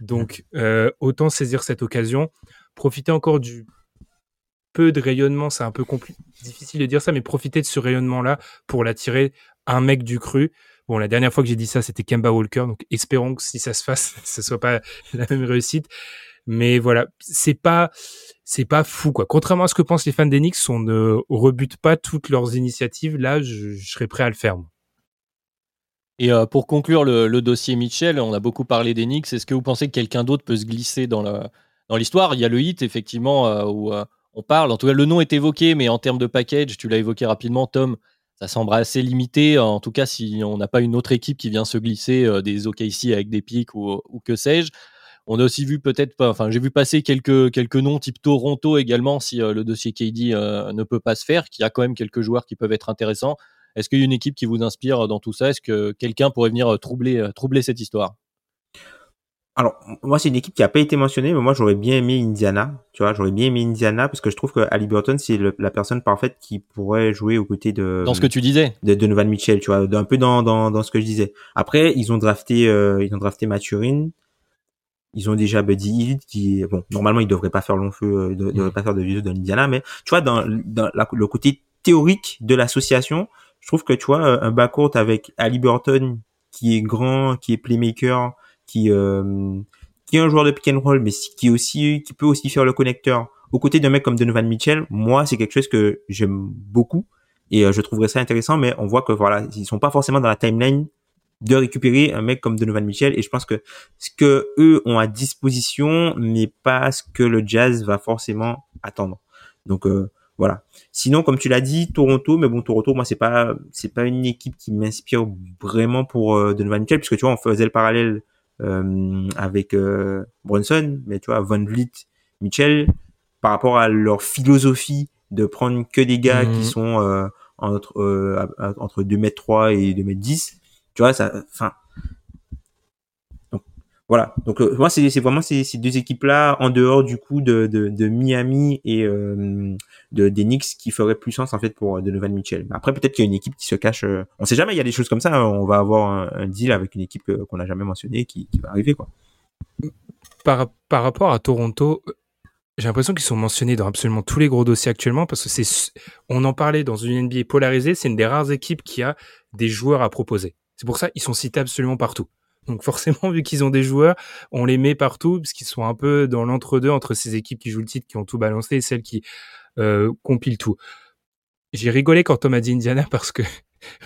Donc euh, autant saisir cette occasion, profiter encore du peu de rayonnement, c'est un peu difficile de dire ça, mais profiter de ce rayonnement-là pour l'attirer un mec du cru. Bon, la dernière fois que j'ai dit ça, c'était Kemba Walker, donc espérons que si ça se fasse, ce soit pas la même réussite. Mais voilà, c'est pas, c'est pas fou, quoi. Contrairement à ce que pensent les fans d'Enix, on ne rebute pas toutes leurs initiatives. Là, je, serais prêt à le faire. Et euh, pour conclure le, dossier Mitchell, on a beaucoup parlé d'Enix. Est-ce que vous pensez que quelqu'un d'autre peut se glisser dans dans l'histoire? Il y a le hit, effectivement, euh, où euh, on parle. En tout cas, le nom est évoqué, mais en termes de package, tu l'as évoqué rapidement, Tom, ça semble assez limité. En tout cas, si on n'a pas une autre équipe qui vient se glisser des OKC avec des pics ou, que sais-je. On a aussi vu peut-être pas, enfin, j'ai vu passer quelques, quelques noms type Toronto également, si euh, le dossier KD euh, ne peut pas se faire, qu'il y a quand même quelques joueurs qui peuvent être intéressants. Est-ce qu'il y a une équipe qui vous inspire dans tout ça? Est-ce que quelqu'un pourrait venir troubler, troubler cette histoire? Alors, moi, c'est une équipe qui a pas été mentionnée, mais moi, j'aurais bien aimé Indiana. Tu vois, j'aurais bien aimé Indiana parce que je trouve que Ali Burton, c'est la personne parfaite qui pourrait jouer aux côtés de. Dans ce que tu disais. De Donovan Mitchell, tu vois, un peu dans, dans, dans ce que je disais. Après, ils ont drafté, euh, ils ont drafté Maturin. Ils ont déjà Buddy Hill qui, bon, normalement, il devrait pas faire long feu, euh, de, devrait mm. pas faire de vidéo dans Indiana, mais tu vois, dans, dans le côté théorique de l'association, je trouve que tu vois, un backcourt avec Ali Burton qui est grand, qui est playmaker, qui euh, qui est un joueur de pick and roll, mais qui aussi qui peut aussi faire le connecteur aux côtés d'un mec comme Donovan Mitchell. Moi, c'est quelque chose que j'aime beaucoup et euh, je trouverais ça intéressant. Mais on voit que voilà, ils sont pas forcément dans la timeline de récupérer un mec comme Donovan Mitchell et je pense que ce que eux ont à disposition n'est pas ce que le Jazz va forcément attendre. Donc euh, voilà. Sinon, comme tu l'as dit, Toronto, mais bon, Toronto, moi, c'est pas, c'est pas une équipe qui m'inspire vraiment pour euh, Donovan Mitchell, puisque tu vois, on faisait le parallèle euh, avec euh, Brunson, mais tu vois, Van Vliet, Mitchell, par rapport à leur philosophie de prendre que des gars qui mhm. sont euh, entre euh, entre 2 mètres 3 et 2 mètres 10 tu vois ça enfin voilà. Donc euh, moi c'est vraiment ces, deux équipes là en dehors du coup de, de, Miami et euh, de des Knicks qui ferait plus sens en fait pour Donovan Mitchell. Après peut-être qu'il y a une équipe qui se cache. Euh, on sait jamais. Il y a des choses comme ça. Hein. on va avoir un, deal avec une équipe euh, qu'on n'a jamais mentionné qui, qui va arriver quoi. Par par rapport à Toronto. J'ai l'impression qu'ils sont mentionnés dans absolument tous les gros dossiers actuellement parce que c'est, on en parlait dans une NBA polarisée, c'est une des rares équipes qui a des joueurs à proposer. C'est pour ça ils sont cités absolument partout. Donc forcément, vu qu'ils ont des joueurs, on les met partout parce qu'ils sont un peu dans l'entre-deux entre ces équipes qui jouent le titre, qui ont tout balancé, et celles qui euh, compilent tout. J'ai rigolé quand Tom a dit Indiana parce que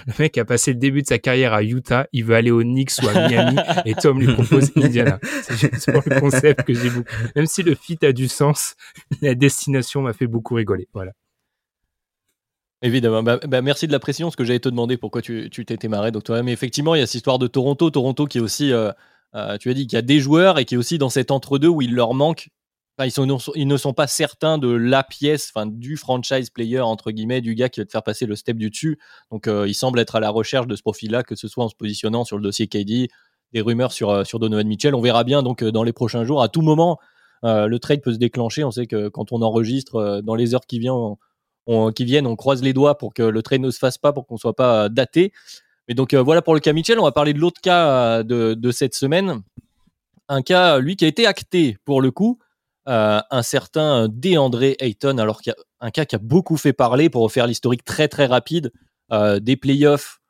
le mec a passé le début de sa carrière à Utah, il veut aller au Knicks ou à Miami, et Tom lui propose Indiana. C'est juste pour le concept que j'ai beaucoup. Même si le fit a du sens, la destination m'a fait beaucoup rigoler. Voilà. Évidemment. Bah, bah, merci de la précision, parce que j'allais te demander pourquoi tu t'étais marré. Donc, toi, mais effectivement, il y a cette histoire de Toronto. Toronto qui est aussi, euh, euh, tu as dit qu'il y a des joueurs et qui est aussi dans cet entre-deux où il leur manque. ils, ne sont pas certains de la pièce, enfin, du franchise player, entre guillemets, du gars qui va te faire passer le step du dessus. Donc, euh, il semble être à la recherche de ce profil-là, que ce soit en se positionnant sur le dossier KD, des rumeurs sur, sur Donovan Mitchell. On verra bien donc dans les prochains jours. À tout moment, le trade peut se déclencher. On sait que quand on enregistre dans les heures qui viennent, qui viennent, on croise les doigts pour que le trade ne se fasse pas, pour qu'on soit pas euh, daté. Mais donc euh, voilà pour le cas Mitchell. On va parler de l'autre cas euh, de, cette semaine. Un cas, lui, qui a été acté pour le coup. un certain DeAndre Ayton, alors qu'il y a un cas qui a beaucoup fait parler pour faire l'historique très très rapide des playoffs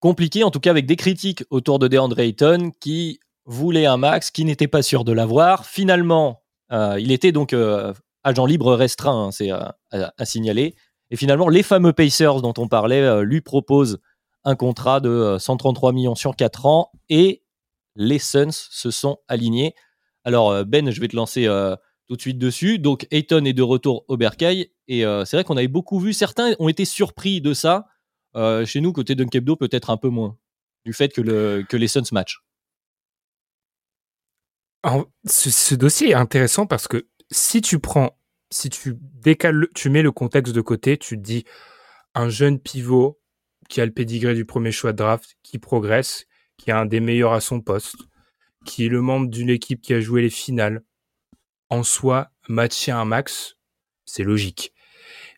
compliqués, en tout cas avec des critiques autour de DeAndre Ayton qui voulait un max, qui n'était pas sûr de l'avoir. Finalement, il était donc agent libre restreint, hein, c'est euh, à, signaler. Et finalement, les fameux Pacers dont on parlait euh, lui proposent un contrat de 133 euh, millions sur 4 ans et les Suns se sont alignés. Alors Ben, je vais te lancer tout de suite dessus. Donc Ayton est de retour au Bercail et c'est vrai qu'on avait beaucoup vu, certains ont été surpris de ça. chez nous, côté Dunkebdo, peut-être un peu moins, du fait que, le, que les Suns matchent. ce, dossier est intéressant parce que si tu prends, si tu décales, tu mets le contexte de côté, tu te dis un jeune pivot qui a le pédigré du premier choix de draft, qui progresse, qui est un des meilleurs à son poste, qui est le membre d'une équipe qui a joué les finales, en soi, matcher un max, c'est logique.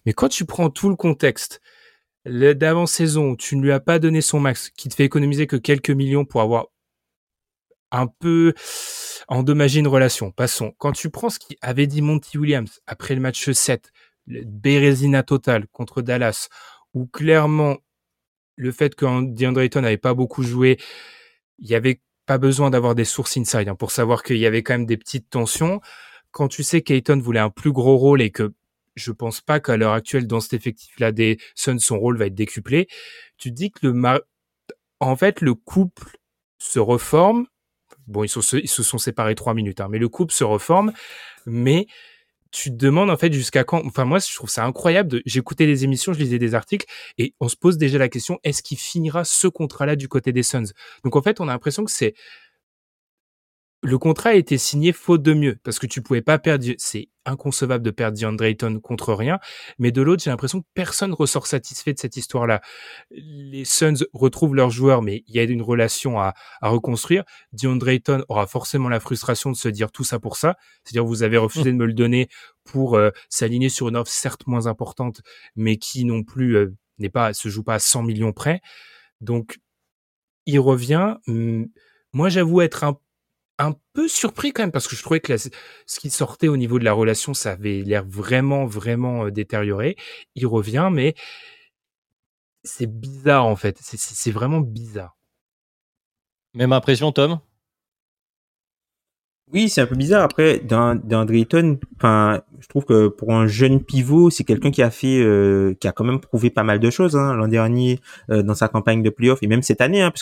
Mais quand tu prends tout le contexte, d'avant-saison, tu ne lui as pas donné son max, qui te fait économiser que quelques millions pour avoir un peu endommager une relation. Passons. Quand tu prends ce qu'avait dit Monty Williams après le match 7, le Bérésina total contre Dallas, où clairement le fait que DeAndre Ayton n'avait pas beaucoup joué, il y avait pas besoin d'avoir des sources inside hein, pour savoir qu'il y avait quand même des petites tensions. Quand tu sais qu'Ayton voulait un plus gros rôle et que je pense pas qu'à l'heure actuelle dans cet effectif-là des Suns son rôle va être décuplé, tu dis que le en fait le couple se reforme Bon, ils, se sont séparés trois minutes, hein, mais le couple se reforme. Mais tu te demandes en fait jusqu'à quand. Enfin, moi, je trouve ça incroyable. J'écoutais des émissions, je lisais des articles, et on se pose déjà la question est-ce qu'il finira ce contrat-là du côté des Suns? Donc en fait, on a l'impression que c'est le contrat a été signé faute de mieux parce que tu pouvais pas perdre. C'est inconcevable de perdre DeAndre Ayton contre rien. Mais de l'autre, j'ai l'impression que personne ressort satisfait de cette histoire-là. Les Suns retrouvent leurs joueurs, mais il y a une relation à, à reconstruire. DeAndre Ayton aura forcément la frustration de se dire tout ça pour ça. C'est-à-dire, vous avez refusé de me le donner pour euh, s'aligner sur une offre certes moins importante, mais qui non plus euh, n'est pas, se joue pas à 100 millions près. Donc, il revient. Moi, j'avoue être un un peu surpris quand même parce que je trouvais que ce qui sortait au niveau de la relation, ça avait l'air vraiment, vraiment euh, détérioré. Il revient, mais c'est bizarre en fait. C'est vraiment bizarre. Même impression, Tom? Oui, c'est un peu bizarre. Après, dans, dans Drayton, je trouve que pour un jeune pivot, c'est quelqu'un qui a fait, euh, qui a quand même prouvé pas mal de choses hein, l'an dernier euh, dans sa campagne de playoff et même cette année, hein,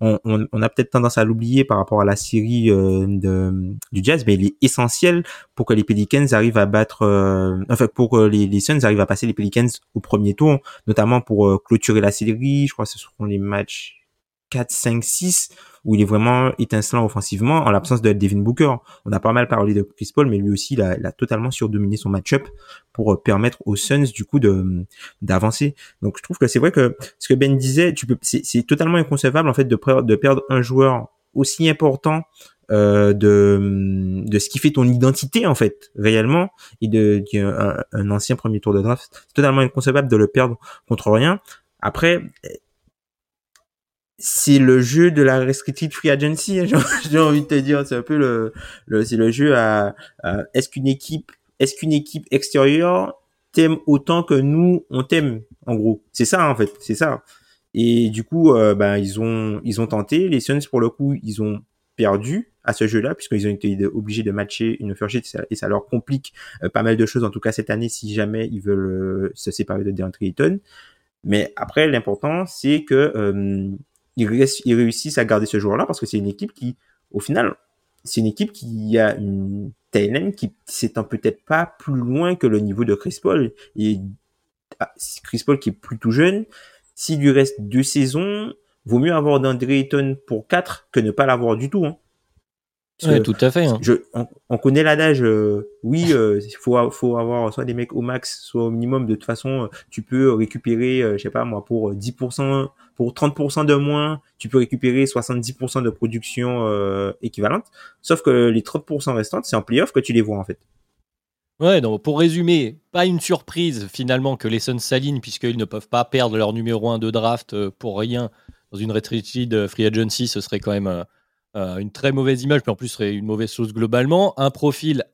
on a peut-être tendance à l'oublier par rapport à la série euh, de, du Jazz, mais il est essentiel pour que les Pelicans arrivent à battre, enfin pour que les, les Suns arrivent à passer les Pelicans au premier tour, notamment pour clôturer la série. Je crois que ce seront les matchs 4, 5, 6 où il est vraiment étincelant offensivement en l'absence de Devin Booker. On a pas mal parlé de Chris Paul, mais lui aussi, il a, il a totalement surdominé son match-up pour euh, permettre aux Suns du coup de d'avancer. Donc je trouve que c'est vrai que ce que Ben disait, tu peux, c'est totalement inconcevable en fait de, de perdre un joueur aussi important euh, de de ce qui fait ton identité en fait réellement et de, un, un, ancien premier tour de draft c'est totalement inconcevable de le perdre contre rien après c'est le jeu de la restricted free agency, hein, j'ai envie de te dire, c'est un peu le, le c'est le jeu à, est-ce qu'une équipe, est-ce qu'une équipe extérieure t'aime autant que nous on t'aime, en gros? C'est ça en fait, c'est ça. Et du coup, euh, ben ils ont ils ont tenté. Les Suns pour le coup, ils ont perdu à ce jeu-là puisqu'ils ont été obligés de matcher une first et ça leur complique euh, pas mal de choses en tout cas cette année si jamais ils veulent euh, se séparer de DeAndre Ayton. Mais après, l'important, c'est que ils, réussissent à garder ce joueur-là parce que c'est une équipe qui, au final, c'est une équipe qui a une Thailand qui s'étend peut-être pas plus loin que le niveau de Chris Paul. Et ah, Chris Paul qui est plutôt jeune, s'il lui reste deux saisons, vaut mieux avoir d'Andre Ayton pour quatre que ne pas l'avoir du tout. Hein. Oui, tout à fait. Hein. Je, on, connaît l'adage. Euh, oui, il euh, faut, faut avoir soit des mecs au max, soit au minimum. De toute façon, tu peux récupérer, euh, je sais pas moi, pour 10%, pour 30% de moins, tu peux récupérer 70% de production euh, équivalente. Sauf que les 30% restantes, c'est en playoff que tu les vois en fait. Ouais, donc pour résumer, pas une surprise finalement que les Suns s'alignent puisqu'ils ne peuvent pas perdre leur numéro 1 de draft pour rien dans une restricted free agency, ce serait quand même euh, une très mauvaise image, puis en plus serait une mauvaise chose globalement. Un profil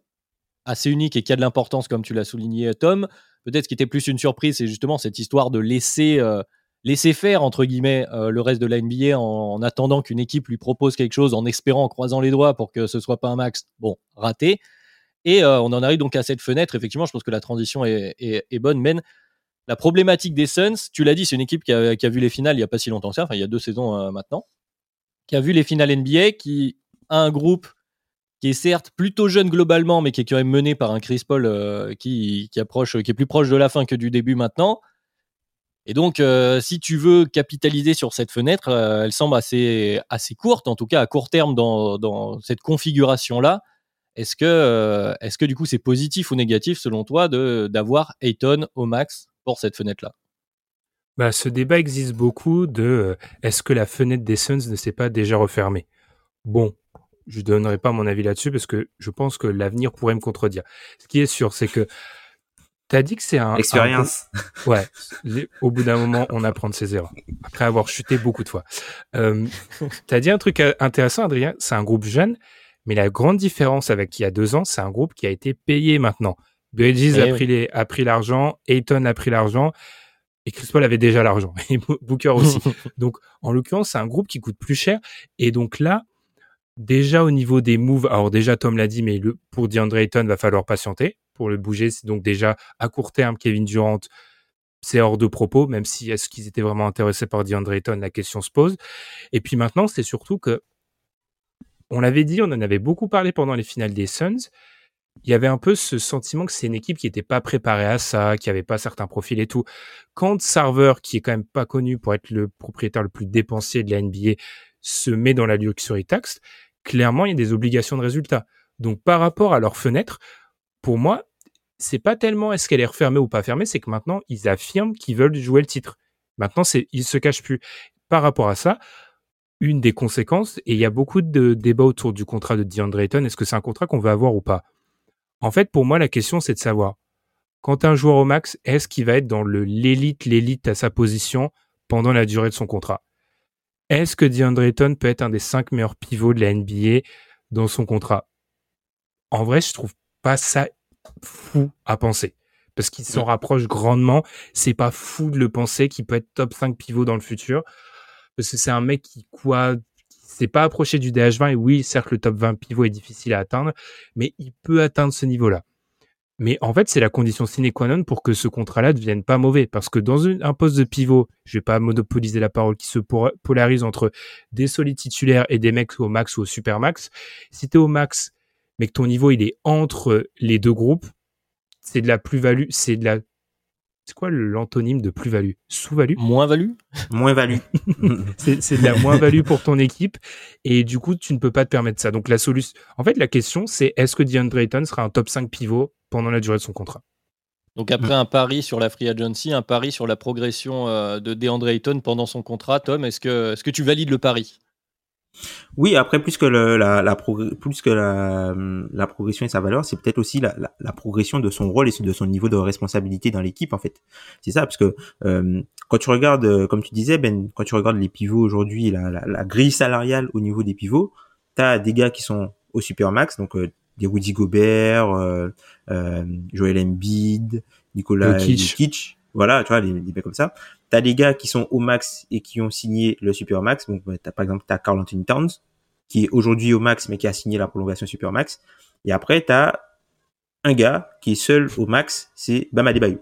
assez unique et qui a de l'importance, comme tu l'as souligné, Tom. Peut-être ce qui était plus une surprise, c'est justement cette histoire de laisser, euh, laisser faire, entre guillemets, euh, le reste de la NBA en, attendant qu'une équipe lui propose quelque chose, en espérant, en croisant les doigts pour que ce soit pas un max. Bon, raté. Et on en arrive donc à cette fenêtre. Effectivement, je pense que la transition est, bonne. Mais la problématique des Suns, tu l'as dit, c'est une équipe qui a, vu les finales il n'y a pas si longtemps ça, enfin il y a deux saisons maintenant qui a vu les finales NBA, qui a un groupe qui est certes plutôt jeune globalement, mais qui est quand même mené par un Chris Paul euh, qui, approche, qui est plus proche de la fin que du début maintenant. Et donc, euh, si tu veux capitaliser sur cette fenêtre, euh, elle semble assez, courte, en tout cas à court terme dans, cette configuration-là. Est-ce que, est que du coup c'est positif ou négatif selon toi d'avoir Ayton au max pour cette fenêtre-là? Bah, ce débat existe beaucoup de euh, est-ce que la fenêtre des Suns ne s'est pas déjà refermée? Bon, je donnerai pas mon avis là-dessus parce que je pense que l'avenir pourrait me contredire. Ce qui est sûr, c'est que tu as dit que c'est un expérience. Ouais, au bout d'un moment, on apprend de ses erreurs après avoir chuté beaucoup de fois. Euh, tu as dit un truc euh, intéressant, Adrien. C'est un groupe jeune, mais la grande différence avec il y a deux ans, c'est un groupe qui a été payé maintenant. Bridges a, eh pris les, a pris l'argent, Ayton a pris l'argent. Et Chris Paul avait déjà l'argent, et Booker aussi. donc, en l'occurrence, c'est un groupe qui coûte plus cher. Et donc là, déjà au niveau des moves, alors déjà Tom l'a dit, mais le, pour DeAndre Ayton, va falloir patienter pour le bouger. Donc déjà, à court terme, Kevin Durant, c'est hors de propos, même si est-ce qu'ils étaient vraiment intéressés par DeAndre Ayton, la question se pose. Et puis maintenant, c'est surtout que, on l'avait dit, on en avait beaucoup parlé pendant les finales des Suns, il y avait un peu ce sentiment que c'est une équipe qui n'était pas préparée à ça, qui avait pas certains profils et tout. Quand Server, qui est quand même pas connu pour être le propriétaire le plus dépensier de la NBA, se met dans la luxury tax, clairement, il y a des obligations de résultat. Donc, par rapport à leur fenêtre, pour moi, c'est pas tellement est-ce qu'elle est refermée ou pas fermée, c'est que maintenant, ils affirment qu'ils veulent jouer le titre. Maintenant, c'est, ils se cachent plus. Par rapport à ça, une des conséquences, et il y a beaucoup de débats autour du contrat de DeAndre Ayton, est-ce que c'est un contrat qu'on va avoir ou pas? En fait, pour moi, la question, c'est de savoir, quand un joueur au max, est-ce qu'il va être dans le l'élite, l'élite à sa position pendant la durée de son contrat? Est-ce que DeAndre peut être un des cinq meilleurs pivots de la NBA dans son contrat? En vrai, je trouve pas ça fou à penser. Parce qu'il s'en rapproche grandement. C'est pas fou de le penser qu'il peut être top 5 pivot dans le futur. Parce que c'est un mec qui, quoi, c'est pas approché du DH20 et oui, certes, le top 20 pivot est difficile à atteindre, mais il peut atteindre ce niveau-là. Mais en fait, c'est la condition sine qua non pour que ce contrat-là ne devienne pas mauvais. Parce que dans un poste de pivot, je vais pas monopoliser la parole, qui se polarise entre des solides titulaires et des mecs au max ou au super max. Si tu es au max, mais que ton niveau il est entre les deux groupes, c'est de la plus-value, c'est de la c'est quoi l'antonyme de plus-value? Sous-value? Moins-value? Moins-value. c'est de la moins-value pour ton équipe. Et du coup, tu ne peux pas te permettre ça. Donc la solution, en fait, la question, c'est est-ce que DeAndre Ayton sera un top 5 pivot pendant la durée de son contrat? Donc après un pari sur la free agency, un pari sur la progression euh, de DeAndre Ayton pendant son contrat, Tom, est-ce que, est -ce que tu valides le pari? Oui, après plus que le, la, la plus que la, la, progression et sa valeur, c'est peut-être aussi la, la, progression de son rôle et de son niveau de responsabilité dans l'équipe en fait. C'est ça parce que euh, quand tu regardes, euh, comme tu disais Ben, quand tu regardes les pivots aujourd'hui, la, la, grille salariale au niveau des pivots, t'as des gars qui sont au super max, donc euh, des Rudy Gobert, euh, euh, Joel Embiid, Nicolas Jokic, voilà, tu vois, des, des mecs comme ça. T'as des gars qui sont au max et qui ont signé le super max. Donc, t'as par exemple, t'as Carl Anthony Towns, qui est aujourd'hui au max, mais qui a signé la prolongation super max. Et après, t'as un gars qui est seul au max, c'est Bam Adebayo.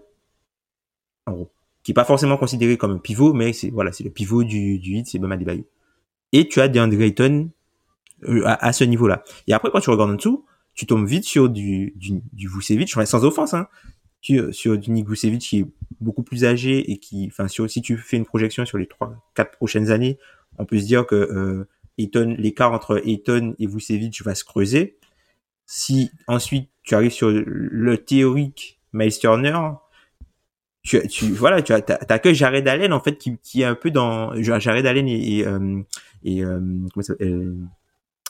En gros. Qui est pas forcément considéré comme un pivot, mais c'est, voilà, c'est le pivot du, du hit, c'est Bam Adebayo. Et tu as DeAndre Ayton euh, à, ce niveau-là. Et après, quand tu regardes en dessous, tu tombes vite sur du, du, du Vucevic, sans offense, hein, sur, sur Denis Vucevic qui est beaucoup plus âgé et qui, enfin, si tu fais une projection sur les trois, quatre prochaines années, on peut se dire que euh, l'écart entre Ayton et Vucevic va se creuser. Si ensuite tu arrives sur le théorique Miles Turner, tu, tu voilà, tu as, t'as, que Jared Allen en fait qui, qui est un peu dans Jared Allen et, euh, et euh, euh,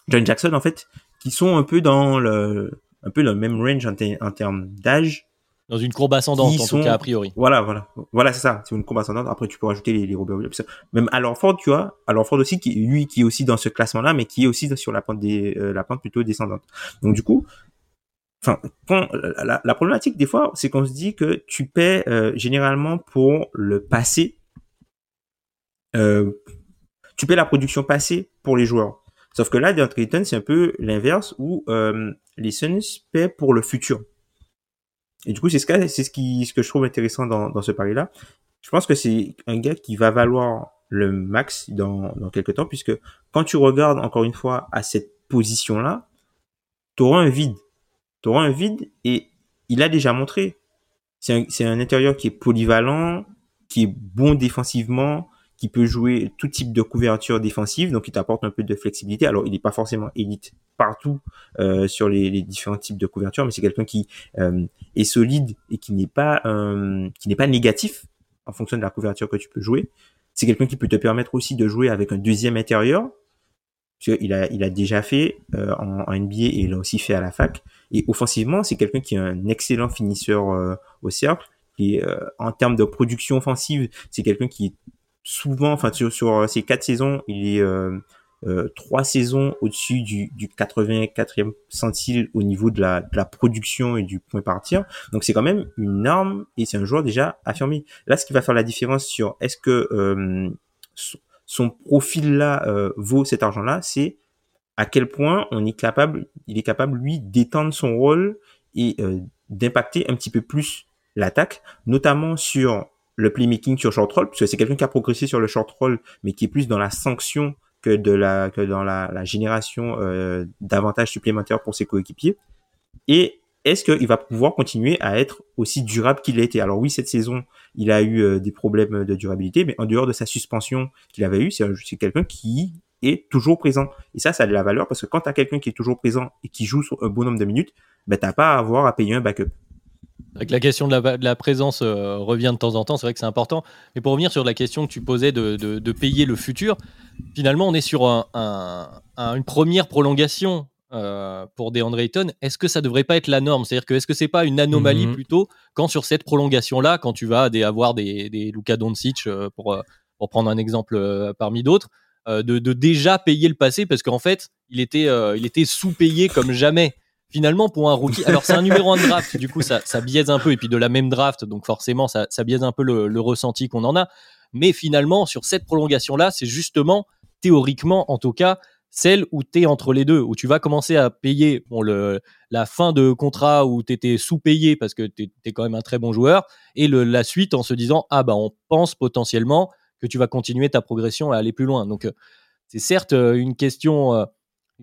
John Jackson en fait, qui sont un peu dans le un peu le même range en termes d'âge. Dans une courbe ascendante, en tout cas, a priori. Voilà, voilà. Voilà, c'est ça. C'est une courbe ascendante. Après, tu peux rajouter les, les Robert Williams. Même à l'enfant, tu vois. À l'enfant aussi, qui, lui, qui est aussi dans ce classement-là, mais qui est aussi sur la pente des, euh, la pente plutôt descendante. Donc, du coup, enfin, quand, la, la, problématique, des fois, c'est qu'on se dit que tu paies, euh, généralement pour le passé, euh, tu paies la production passée pour les joueurs. Sauf que là, DeAndre Ayton, c'est un peu l'inverse où euh, les Suns paient pour le futur. Et du coup, c'est ce, que, ce, que je trouve intéressant dans, ce pari-là. Je pense que c'est un gars qui va valoir le max dans, dans quelques temps, puisque quand tu regardes encore une fois à cette position-là, tu auras un vide. Tu auras un vide et il a déjà montré. C'est un intérieur qui est polyvalent, qui est bon défensivement, qui peut jouer tout type de couverture défensive, donc il t'apporte un peu de flexibilité. Alors, il n'est pas forcément élite partout euh, sur les, les, différents types de couverture, mais c'est quelqu'un qui euh, est solide et qui n'est pas euh, qui n'est pas négatif en fonction de la couverture que tu peux jouer. C'est quelqu'un qui peut te permettre aussi de jouer avec un deuxième intérieur. Il a, il a déjà fait euh, en, en, NBA et il a aussi fait à la fac. Et offensivement, c'est quelqu'un qui est un excellent finisseur euh, au cercle. Et en termes de production offensive, c'est quelqu'un qui est souvent, enfin sur, sur euh, ces quatre saisons, il est euh, euh, trois saisons au-dessus du, du 84e centile au niveau de la, production et du point partir. Donc c'est quand même une arme et c'est un joueur déjà affirmé. Là, ce qui va faire la différence sur est-ce que euh, son profil là euh, vaut cet argent-là, c'est à quel point on est capable, il est capable lui d'étendre son rôle et d'impacter un petit peu plus l'attaque, notamment sur le playmaking sur short roll, parce que c'est quelqu'un qui a progressé sur le short roll, mais qui est plus dans la sanction que de la que dans la, génération euh, d'avantages supplémentaires pour ses coéquipiers. Et est-ce qu'il va pouvoir continuer à être aussi durable qu'il a été Alors oui, cette saison, il a eu euh, des problèmes de durabilité, mais en dehors de sa suspension qu'il avait eu, c'est quelqu'un qui est toujours présent. Et ça, ça a de la valeur parce que quand tu as quelqu'un qui est toujours présent et qui joue sur un bon nombre de minutes, ben, t'as pas à avoir à payer un backup. Avec la question de la, de la présence euh, revient de temps en temps, c'est vrai que c'est important. Mais pour revenir sur la question que tu posais de, de, de payer le futur, finalement, on est sur un, un, un, une première prolongation euh, pour DeAndre Ayton. Est-ce que ça devrait pas être la norme? C'est-à-dire que est-ce que c'est pas une anomalie mm -hmm. plutôt quand sur cette prolongation-là, quand tu vas des, avoir des, des Luka Doncic euh, pour, pour prendre un exemple parmi d'autres, de, de, déjà payer le passé? Parce qu'en fait, il était, il était sous-payé comme jamais finalement pour un rookie alors c'est un numéro 1 de draft du coup ça, ça biaise un peu et puis de la même draft donc forcément ça, ça biaise un peu le, le ressenti qu'on en a. Mais finalement sur cette prolongation là c'est justement théoriquement en tout cas celle où tu es entre les deux où tu vas commencer à payer bon le la fin de contrat où tu étais sous-payé parce que tu es, quand même un très bon joueur et le, la suite en se disant ah bah on pense potentiellement que tu vas continuer ta progression à aller plus loin donc c'est certes une question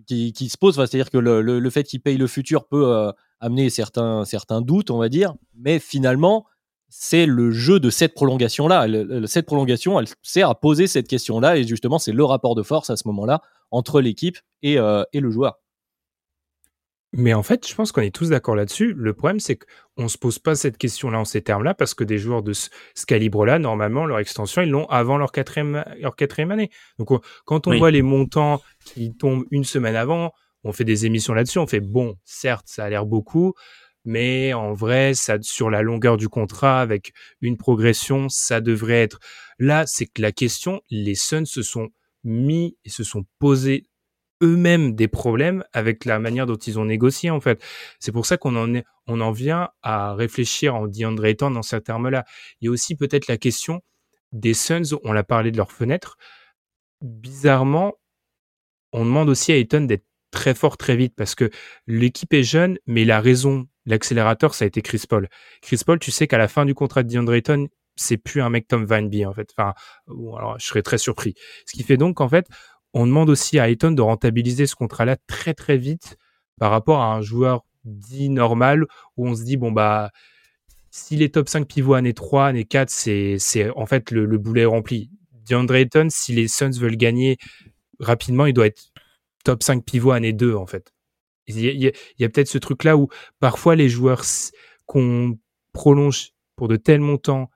qui, qui se pose. C'est-à-dire que le, le, le fait qu'il paye le futur peut euh, amener certains, certains doutes, on va dire, mais finalement, c'est le jeu de cette prolongation-là. Cette prolongation, elle sert à poser cette question-là, et justement, c'est le rapport de force à ce moment-là entre l'équipe et, euh, et le joueur. Mais en fait, je pense qu'on est tous d'accord là-dessus. Le problème, c'est qu'on ne se pose pas cette question-là en ces termes-là parce que des joueurs de ce, ce calibre-là, normalement, leur extension, ils l'ont avant leur quatrième, leur quatrième année. Donc, on, quand on oui. voit les montants qui tombent une semaine avant, on fait des émissions là-dessus. On fait bon, certes, ça a l'air beaucoup, mais en vrai, ça, sur la longueur du contrat, avec une progression, ça devrait être. Là, c'est que la question, les Suns se sont mis et se sont posés eux-mêmes des problèmes avec la manière dont ils ont négocié en fait. C'est pour ça qu'on en est, on en vient à réfléchir en DeAndre Ayton dans ces termes-là. Il y a aussi peut-être la question des Suns, on l'a parlé de leur fenêtre. Bizarrement, on demande aussi à Ayton d'être très fort très vite parce que l'équipe est jeune, mais la raison, l'accélérateur, ça a été Chris Paul. Chris Paul, tu sais qu'à la fin du contrat de DeAndre Ayton, c'est plus un mec Tom Van en fait. Enfin, bon, alors je serais très surpris. Ce qui fait donc qu'en fait, on demande aussi à Ayton de rentabiliser ce contrat-là très très vite par rapport à un joueur dit normal où on se dit bon bah si les top 5 pivots année 3, année 4, c'est, c'est en fait le, le boulet rempli. DeAndre Ayton, si les Suns veulent gagner rapidement, il doit être top 5 pivot année 2, en fait. Y a, il y a peut-être ce truc-là où parfois les joueurs qu'on prolonge pour de tels montants,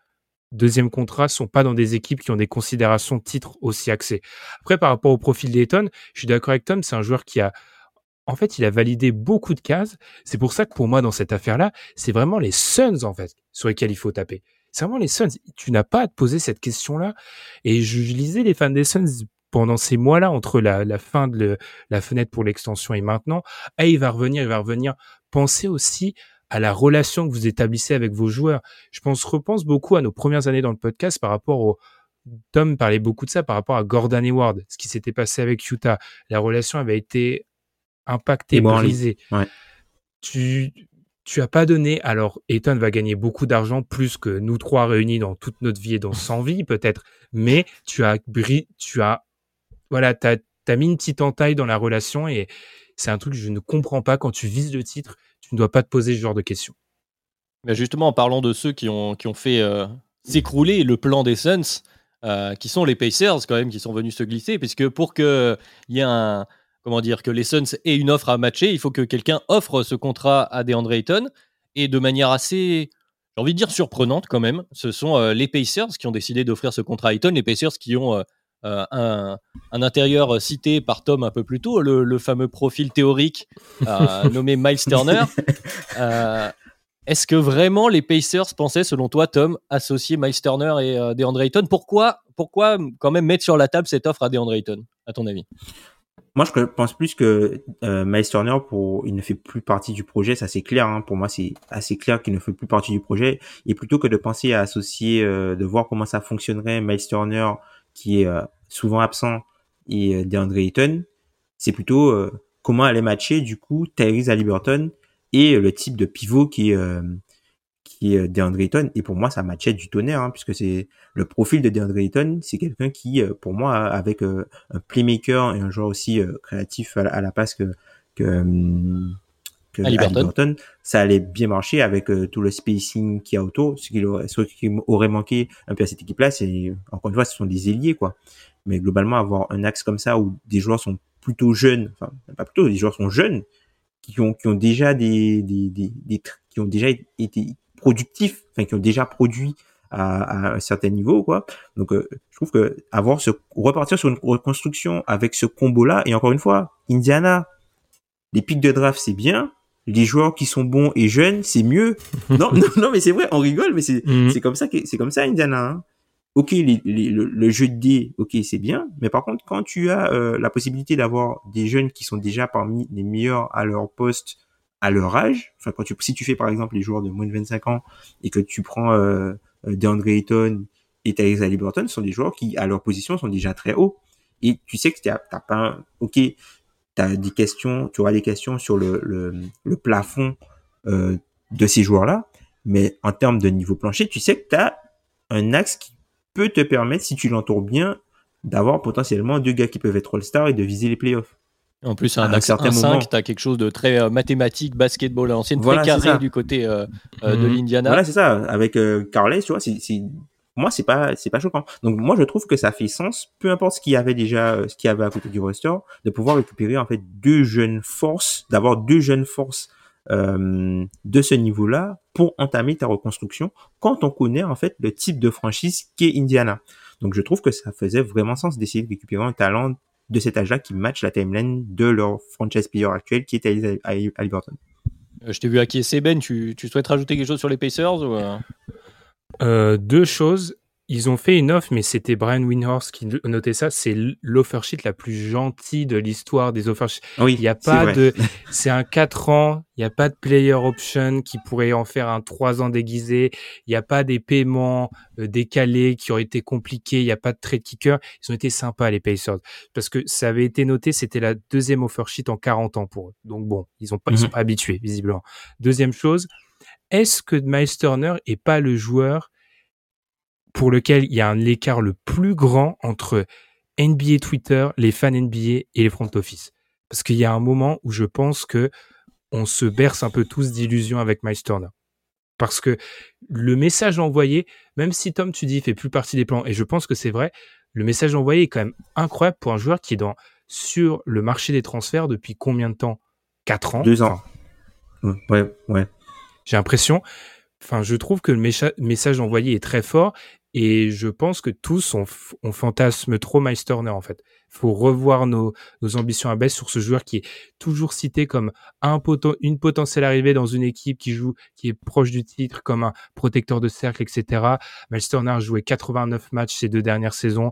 deuxième contrat, sont pas dans des équipes qui ont des considérations de titre aussi axées. Après, par rapport au profil d'Ayton, je suis d'accord avec Tom, c'est un joueur qui a en fait, il a validé beaucoup de cases. C'est pour ça que pour moi, dans cette affaire-là, c'est vraiment les Suns, en fait, sur lesquels il faut taper. C'est vraiment les Suns. Tu n'as pas à te poser cette question-là. Et je, lisais les fans des Suns pendant ces mois-là, entre la, fin de la fenêtre pour l'extension et maintenant. Ah, il va revenir, il va revenir. Pensez aussi à la relation que vous établissez avec vos joueurs. Je pense, repense beaucoup à nos premières années dans le podcast par rapport au, Tom parlait beaucoup de ça par rapport à Gordon Hayward, ce qui s'était passé avec Utah. La relation avait été impacté, brisé. Tu, tu as pas donné. Alors, Ethan va gagner beaucoup d'argent, plus que nous trois réunis dans toute notre vie et dans 100 vies, peut-être. Mais tu as, tu as, voilà, t'as, as mis une petite entaille dans la relation et c'est un truc que je ne comprends pas. Quand tu vises le titre, tu ne dois pas te poser ce genre de questions. Mais justement, en parlant de ceux qui ont, qui ont fait euh, s'écrouler le plan des Suns, euh, qui sont les Pacers quand même, qui sont venus se glisser, puisque pour qu'il y ait un, comment dire, que les Suns aient une offre à matcher, il faut que quelqu'un offre ce contrat à DeAndre Ayton. Et de manière assez, j'ai envie de dire surprenante quand même, ce sont euh, les Pacers qui ont décidé d'offrir ce contrat à Ayton. Les Pacers qui ont euh, euh, un, intérieur cité par Tom un peu plus tôt, le, fameux profil théorique nommé Miles Turner. Est-ce que vraiment les Pacers pensaient, selon toi, Tom, associer Miles Turner et DeAndre Ayton? Pourquoi, pourquoi quand même mettre sur la table cette offre à DeAndre Ayton, à ton avis? Moi, je pense plus que euh, Miles Turner, pour, il ne fait plus partie du projet, ça c'est clair. Hein, pour moi, c'est assez clair qu'il ne fait plus partie du projet. Et plutôt que de penser à associer, euh, de voir comment ça fonctionnerait, Miles Turner, qui est euh, souvent absent, et euh, DeAndre Ayton, c'est plutôt euh, comment aller matcher du coup Tyrese Haliburton et le type de pivot qui est qui est DeAndre Ayton. Et pour moi, ça matchait du tonnerre, hein, puisque c'est le profil de DeAndre Ayton, c'est quelqu'un qui, pour moi, avec un playmaker et un joueur aussi créatif à la, passe que que, que ça allait bien marcher avec tout le spacing qu'il y a autour. Ce qui, aurait, ce qui aurait manqué un peu à cette équipe-là, c'est encore une fois, ce sont des ailiers, quoi. Mais globalement, avoir un axe comme ça où des joueurs sont plutôt jeunes, enfin pas plutôt, des joueurs sont jeunes, qui ont qui ont déjà des des, des, des qui ont déjà été productifs, enfin qui ont déjà produit à, à un certain niveau, quoi. Donc, euh, je trouve que avoir ce repartir sur une reconstruction avec ce combo-là, et encore une fois, Indiana, les pics de draft, c'est bien. Les joueurs qui sont bons et jeunes, c'est mieux. non, non, non, mais c'est vrai, on rigole, mais c'est mhm. c'est comme ça que c'est comme ça Indiana. Hein. Ok, les, le, jeu de dés, ok, c'est bien, mais par contre, quand tu as euh, la possibilité d'avoir des jeunes qui sont déjà parmi les meilleurs à leur poste à leur âge, enfin quand tu si tu fais par exemple les joueurs de moins de 25 ans et que tu prends euh, DeAndre Ayton et Tyrese Haliburton sont des joueurs qui à leur position sont déjà très hauts et tu sais que t'as pas un, ok t'as des questions tu auras des questions sur le le, le plafond euh, de ces joueurs là mais en termes de niveau plancher tu sais que tu as un axe qui peut te permettre si tu l'entoures bien d'avoir potentiellement deux gars qui peuvent être all-star et de viser les playoffs en plus, un, axe 5, tu as quelque chose de très euh, mathématique, basketball à l'ancienne, très carré du côté euh, de mhm. l'Indiana. Voilà, c'est ça. Avec Carles, tu vois, c'est, moi, c'est pas, c'est pas choquant. Donc, moi, je trouve que ça fait sens, peu importe ce qu'il y avait déjà, ce qu'il y avait à côté du roster, de pouvoir récupérer, en fait, deux jeunes forces, d'avoir deux jeunes forces de ce niveau-là pour entamer ta reconstruction quand on connaît, en fait, le type de franchise qu'est Indiana. Donc, je trouve que ça faisait vraiment sens d'essayer de récupérer un talent de cet âge-là qui match la timeline de leur franchise player actuel qui est Halliburton. Euh, je t'ai vu acquiescer Ben, tu, tu souhaites rajouter quelque chose sur les Pacers ou euh? Deux choses ils ont fait une offre, mais c'était Brian Windhorst qui notait ça. C'est l'offer sheet la plus gentille de l'histoire des offer sheets. Oui, il n'y a pas de, c'est un 4 ans. Il n'y a pas de player option qui pourrait en faire un 3 ans déguisé. Il n'y a pas des paiements euh, décalés qui auraient été compliqués. Il n'y a pas de trade kicker. Ils ont été sympas, les Pacers. Parce que ça avait été noté, c'était la deuxième offer sheet en 40 ans pour eux. Donc bon, ils ont pas, ils sont mhm. pas habitués, visiblement. Deuxième chose, est-ce que Miles Turner est pas le joueur pour lequel il y a un écart le plus grand entre NBA Twitter, les fans NBA et les front office? Parce qu'il y a un moment où je pense que on se berce un peu tous d'illusions avec Miles Turner. Parce que le message envoyé, même si Tom, tu dis, fait plus partie des plans, et je pense que c'est vrai, le message envoyé est quand même incroyable pour un joueur qui est dans, sur le marché des transferts depuis combien de temps? 4 ans? Deux ans. Ouais, ouais. J'ai l'impression, enfin, je trouve que le message envoyé est très fort et je pense que tous on, fantasme trop Miles Turner en fait. Faut revoir nos, ambitions à baisse sur ce joueur qui est toujours cité comme un une potentielle arrivée dans une équipe qui joue, qui est proche du titre, comme un protecteur de cercle, etc. Miles Turner a joué 89 matchs ces deux dernières saisons.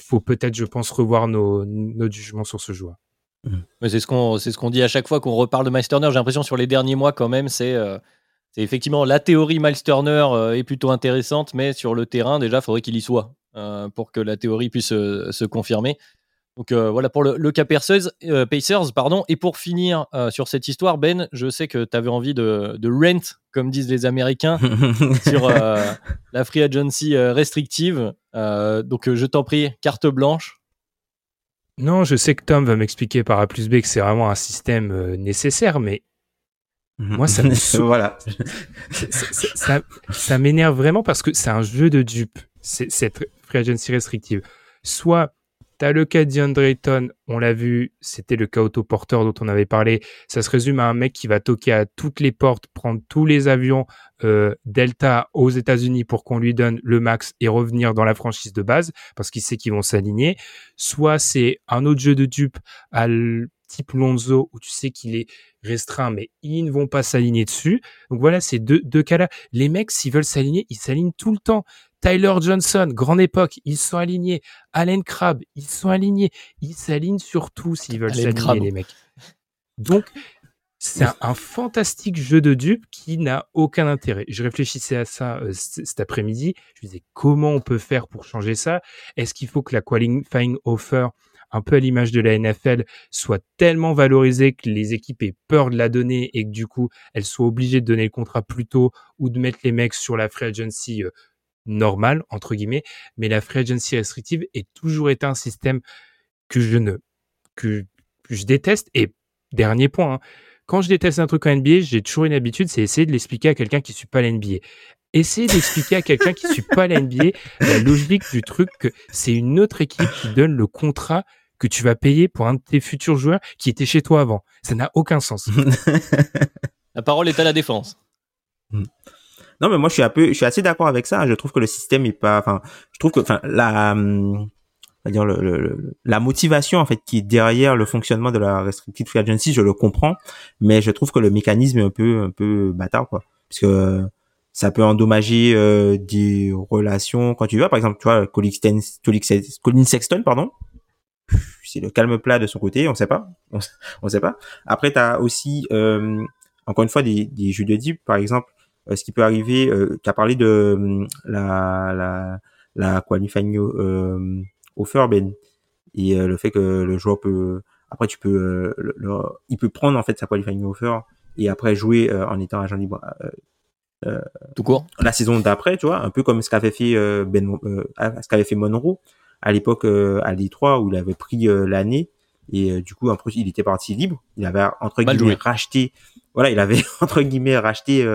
Faut peut-être, je pense, revoir nos jugements sur ce joueur. C'est ce qu'on ce qu'on dit à chaque fois qu'on reparle de Miles Turner. J'ai l'impression sur les derniers mois quand même, c'est euh, effectivement la théorie Miles Turner euh, est plutôt intéressante, mais sur le terrain, déjà, il faudrait qu'il y soit euh, pour que la théorie puisse euh, se confirmer. Donc voilà pour le, cas Pacers, Pacers. Pardon. Et pour finir sur cette histoire, Ben, je sais que tu avais envie de, de, rent, comme disent les Américains, sur la free agency restrictive. donc je t'en prie, carte blanche. Non, je sais que Tom va m'expliquer par A plus B que c'est vraiment un système nécessaire, mais moi, ça me voilà. ça, ça, m'énerve vraiment parce que c'est un jeu de dupe, cette free agency restrictive. Soit le cas d'Andre Ayton, on l'a vu, c'était le cas autoporteur dont on avait parlé. Ça se résume à un mec qui va toquer à toutes les portes, prendre tous les avions euh, Delta aux États-Unis pour qu'on lui donne le max et revenir dans la franchise de base parce qu'il sait qu'ils vont s'aligner. Soit c'est un autre jeu de dupe à type Lonzo où tu sais qu'il est restreint, mais ils ne vont pas s'aligner dessus. Donc voilà, ces deux, deux cas-là. Les mecs, s'ils veulent s'aligner, ils s'alignent tout le temps. Tyler Johnson, grande époque, ils sont alignés. Allen Crabbe, ils sont alignés. Ils s'alignent surtout s'ils veulent s'aligner, les mecs. Donc, c'est un, fantastique jeu de dupes qui n'a aucun intérêt. Je réfléchissais à ça euh, cet après-midi. Je me disais comment on peut faire pour changer ça? Est-ce qu'il faut que la qualifying offer un peu à l'image de la NFL, soit tellement valorisée que les équipes aient peur de la donner et que du coup, elles soient obligées de donner le contrat plus tôt ou de mettre les mecs sur la free agency euh, normale, entre guillemets. Mais la free agency restrictive est toujours été un système que je ne, que, je déteste. Et dernier point, hein, quand je déteste un truc en NBA, j'ai toujours une habitude, c'est essayer de l'expliquer à quelqu'un qui ne suit pas la NBA. Essayer d'expliquer à quelqu'un qui ne suit pas la NBA la logique du truc que c'est une autre équipe qui donne le contrat que tu vas payer pour un de tes futurs joueurs qui était chez toi avant. Ça n'a aucun sens. la parole est à la défense. Hmm. Non, mais moi, je suis un peu, je suis assez d'accord avec ça. Je trouve que le système est pas, enfin, je trouve que, enfin, la, hum, dire le, la motivation en fait qui est derrière le fonctionnement de la restricted free agency, je le comprends, mais je trouve que le mécanisme est un peu, un peu bâtard, quoi, parce que ça peut endommager euh, des relations quand tu vois, par exemple, tu vois, Colin Sexton, pardon, c'est le calme plat de son côté, on sait pas, on, sait pas. Après, tu as aussi, euh, encore une fois, des, des jeux de deep, par exemple, euh, ce qui peut arriver, euh, tu as parlé de la, la, la qualifying euh, offer, Ben, et le fait que le joueur peut, après, tu peux, le, il peut prendre en fait sa qualifying offer et après jouer en étant agent libre. Euh, tout court. La saison d'après, tu vois, un peu comme ce qu'avait fait Ben, ce qu'avait fait Monroe à l'époque euh, à l'E3 où il avait pris euh, l'année. Et euh, du coup après il était parti libre. Il avait entre guillemets racheté voilà il avait entre guillemets racheté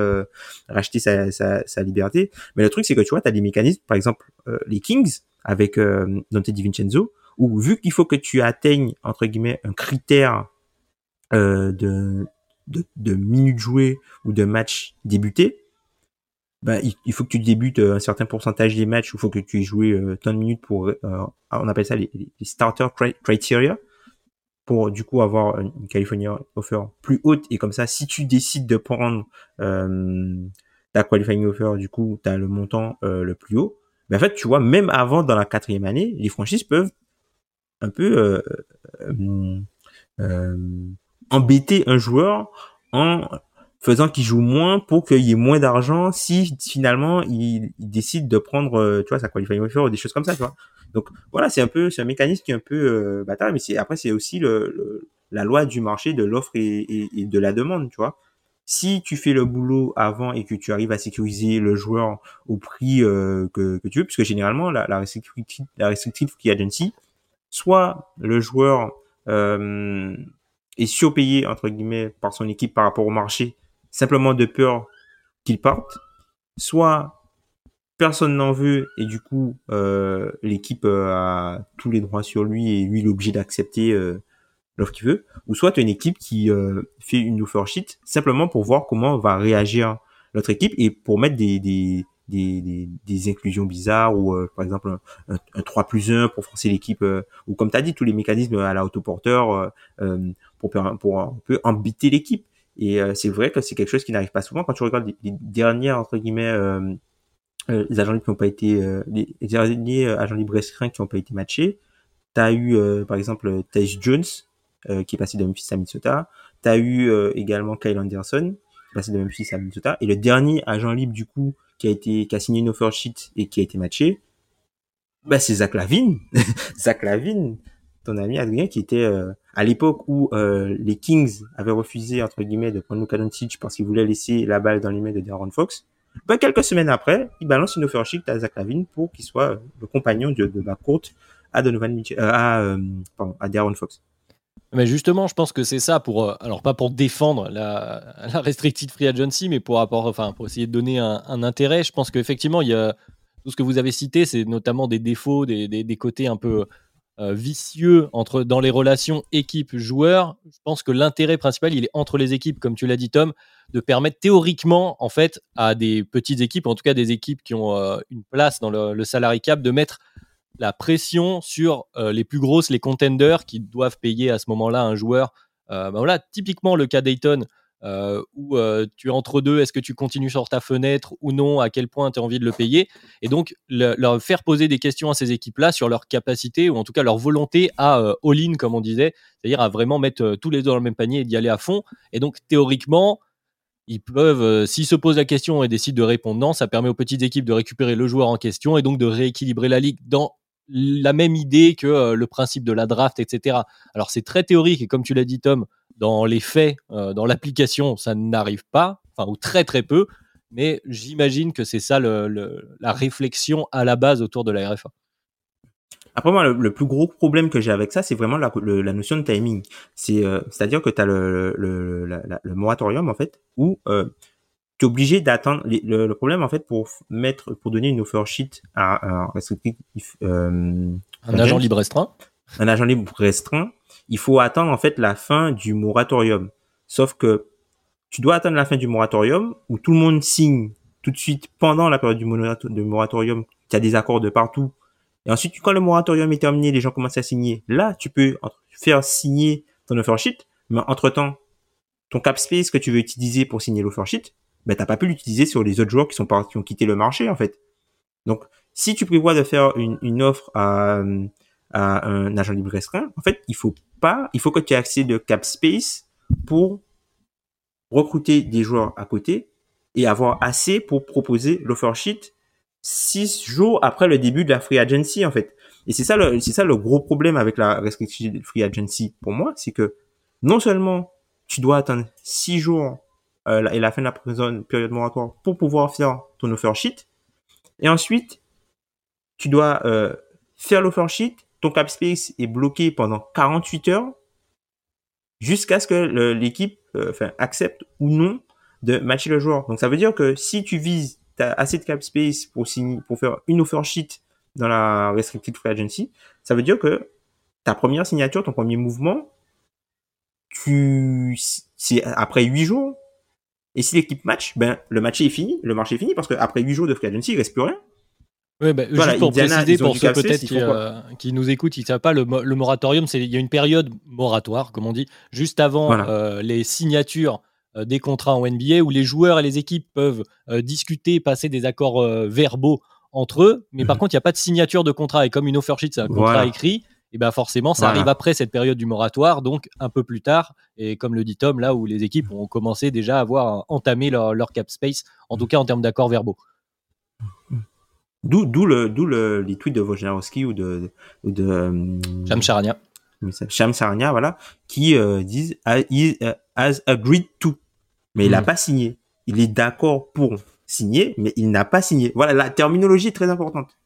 racheté sa, sa, sa, liberté. Mais le truc c'est que tu vois tu as des mécanismes par exemple les Kings avec Dante DiVincenzo où vu qu'il faut que tu atteignes entre guillemets un critère de, de, de minutes jouées ou de matchs débutés bah, il, faut que tu débutes euh, un certain pourcentage des matchs, il faut que tu aies joué euh, tant de minutes pour, euh, on appelle ça les, les starter criteria, pour du coup avoir une California offer plus haute et comme ça, si tu décides de prendre euh, ta qualifying offer, du coup, tu as le montant le plus haut. Mais en fait, tu vois, même avant dans la quatrième année, les franchises peuvent un peu embêter un joueur en faisant qu'il joue moins pour qu'il y ait moins d'argent si finalement il, décide de prendre euh, tu vois sa qualifying offer ou des choses comme ça tu vois. Donc voilà c'est un peu c'est un mécanisme qui est un peu euh, bâtard mais c'est après c'est aussi le, la loi du marché de l'offre et, et, de la demande tu vois. Si tu fais le boulot avant et que tu arrives à sécuriser le joueur au prix euh, que, que tu veux puisque généralement la, la restrictive la restrictive free agency soit le joueur euh, est surpayé entre guillemets par son équipe par rapport au marché simplement de peur qu'il parte, soit personne n'en veut et du coup euh, l'équipe euh, a tous les droits sur lui et lui il est obligé d'accepter euh, l'offre qu'il veut, ou soit tu as une équipe qui fait une offer sheet simplement pour voir comment va réagir l'autre équipe et pour mettre des, des, des, des, des inclusions bizarres ou par exemple un, un, 3 plus 1 pour forcer l'équipe ou comme tu as dit tous les mécanismes à la autoporteur pour, pour un peu embêter l'équipe et c'est vrai que c'est quelque chose qui n'arrive pas souvent quand tu regardes les, les dernières entre guillemets euh, les agents libres qui n'ont pas été euh, les, derniers euh, agents libres restreints qui n'ont pas été matchés. Tu as eu par exemple Tej Jones qui est passé de Memphis à Minnesota. Tu as eu également Kyle Anderson qui est passé de Memphis à Minnesota et le dernier agent libre du coup qui a été qui a signé une offer sheet et qui a été matché bah c'est Zach Lavine Zach Lavine ton ami Adrien qui était à l'époque où les Kings avaient refusé entre guillemets de prendre Luka Doncic parce qu'ils voulaient laisser la balle dans les mains de Darren Fox ben, quelques semaines après, il balance une offer sheet à Zach Lavine pour qu'il soit le compagnon de, de ma courte à Donovan Mitchell, euh, euh, Darren Fox. Mais justement, je pense que c'est ça pour, euh, alors pas pour défendre la, la restricted free agency, mais pour, enfin, pour essayer de donner un, intérêt. Je pense qu'effectivement, il y a tout ce que vous avez cité, c'est notamment des défauts, des côtés un peu euh, vicieux entre, dans les relations équipe-joueur. Je pense que l'intérêt principal, il est entre les équipes, comme tu l'as dit, Tom, de permettre théoriquement, en fait, à des petites équipes, en tout cas des équipes qui ont euh, une place dans le, le salary cap, de mettre la pression sur euh, les plus grosses, les contenders qui doivent payer à ce moment-là un joueur. Ben voilà, typiquement le cas Dayton, euh, où euh, tu es entre deux, est-ce que tu continues sur ta fenêtre ou non, à quel point tu as envie de le payer, et donc le, leur faire poser des questions à ces équipes-là sur leur capacité ou en tout cas leur volonté à euh, all-in, comme on disait, c'est-à-dire à vraiment mettre euh, tous les deux dans le même panier et d'y aller à fond. Et donc théoriquement, ils peuvent, s'ils se posent la question et décident de répondre non, ça permet aux petites équipes de récupérer le joueur en question et donc de rééquilibrer la ligue dans la même idée que euh, le principe de la draft, etc. Alors c'est très théorique et comme tu l'as dit Tom, dans les faits, euh, dans l'application, ça n'arrive pas, enfin ou très très peu, mais j'imagine que c'est ça le, la réflexion à la base autour de la RFA. Après moi, le, le, plus gros problème que j'ai avec ça, c'est vraiment la, la, notion de timing. Euh, à dire que tu as le, le, le, moratorium en fait où tu es obligé d'attendre. Le, problème en fait pour mettre, pour donner une offer sheet à un restrictif, euh, un agent libre restreint, un agent libre restreint, il faut attendre en fait la fin du moratorium. Sauf que tu dois attendre la fin du moratorium où tout le monde signe tout de suite pendant la période du moratorium. Tu as des accords de partout et ensuite, quand le moratorium est terminé, les gens commencent à signer. Là, tu peux faire signer ton offer sheet, mais entre-temps, ton cap space que tu veux utiliser pour signer l'offer sheet, ben, t'as pas pu l'utiliser sur les autres joueurs qui sont qui ont quitté le marché, en fait. Donc, si tu prévois de faire une, une offre à, à un agent libre restreint, en fait, il faut pas, il faut que tu aies accès de cap space pour recruter des joueurs à côté et avoir assez pour proposer l'offer sheet six jours après le début de la free agency en fait. Et c'est ça le c'est ça le gros problème avec la restriction de free agency pour moi, c'est que non seulement tu dois attendre six jours euh, et la fin de la période moratoire pour pouvoir faire ton offer sheet, et ensuite tu dois euh, faire l'offer sheet, ton cap space est bloqué pendant 48 heures jusqu'à ce que l'équipe euh, accepte ou non de matcher le joueur. Donc ça veut dire que si tu vises tu as assez de cap space pour, signer, pour faire une offer sheet dans la restricted free agency, ça veut dire que ta première signature, ton premier mouvement, c'est après huit jours. Et si l'équipe match, ben le match est fini, le marché est fini parce qu'après huit jours de free agency, il reste plus rien. Oui, bah, voilà, juste pour Indiana, préciser, pour ceux peut-être qui, euh, qui, nous écoutent, ils ne savent pas, le, le moratorium, c'est il y a une période moratoire, comme on dit, juste avant voilà. euh, les signatures euh, des contrats en NBA où les joueurs et les équipes peuvent discuter, passer des accords verbaux entre eux, mais par mmh. contre, il n'y a pas de signature de contrat. Et comme une offer sheet, c'est un contrat voilà. écrit, et ben forcément, ça voilà. arrive après cette période du moratoire, donc un peu plus tard. Et comme le dit Tom, là où les équipes ont commencé déjà à avoir entamé leur, leur cap space, en tout cas en termes d'accords verbaux. D'où, d'où le, d'où le, les tweets de Wojnarowski ou de, ou de euh, Charania. Sham Charania, voilà, qui euh, disent he has agreed to, mais il n'a mmh. pas signé. Il est d'accord pour signer, mais il n'a pas signé. Voilà, la terminologie est très importante.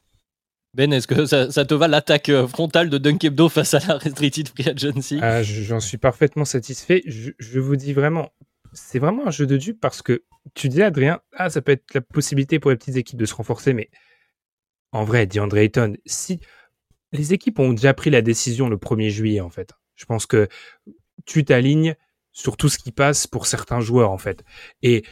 Ben, est-ce que ça, te va l'attaque euh, frontale de Dunk Hebdo face à la Restricted Free Agency ah, J'en suis parfaitement satisfait. Je, vous dis vraiment, c'est vraiment un jeu de dupe parce que tu dis Adrien, ah, ça peut être la possibilité pour les petites équipes de se renforcer, mais en vrai, DeAndre Ayton, si les équipes ont déjà pris la décision le 1er juillet, en fait, je pense que tu t'alignes sur tout ce qui passe pour certains joueurs, en fait. Et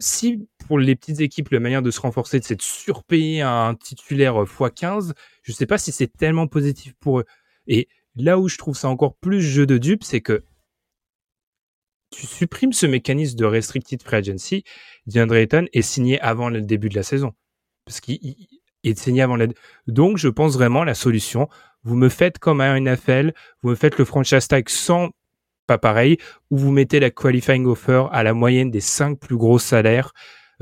si pour les petites équipes, la manière de se renforcer, c'est de surpayer un titulaire x15, je ne sais pas si c'est tellement positif pour eux. Et là où je trouve ça encore plus jeu de dupe, c'est que tu supprimes ce mécanisme de restricted free agency, DeAndre Ayton est signé avant le début de la saison. Parce qu'il est signé avant la... Donc, je pense vraiment la solution, vous me faites comme un NFL, vous me faites le franchise tag sans pas pareil, où vous mettez la qualifying offer à la moyenne des cinq plus gros salaires,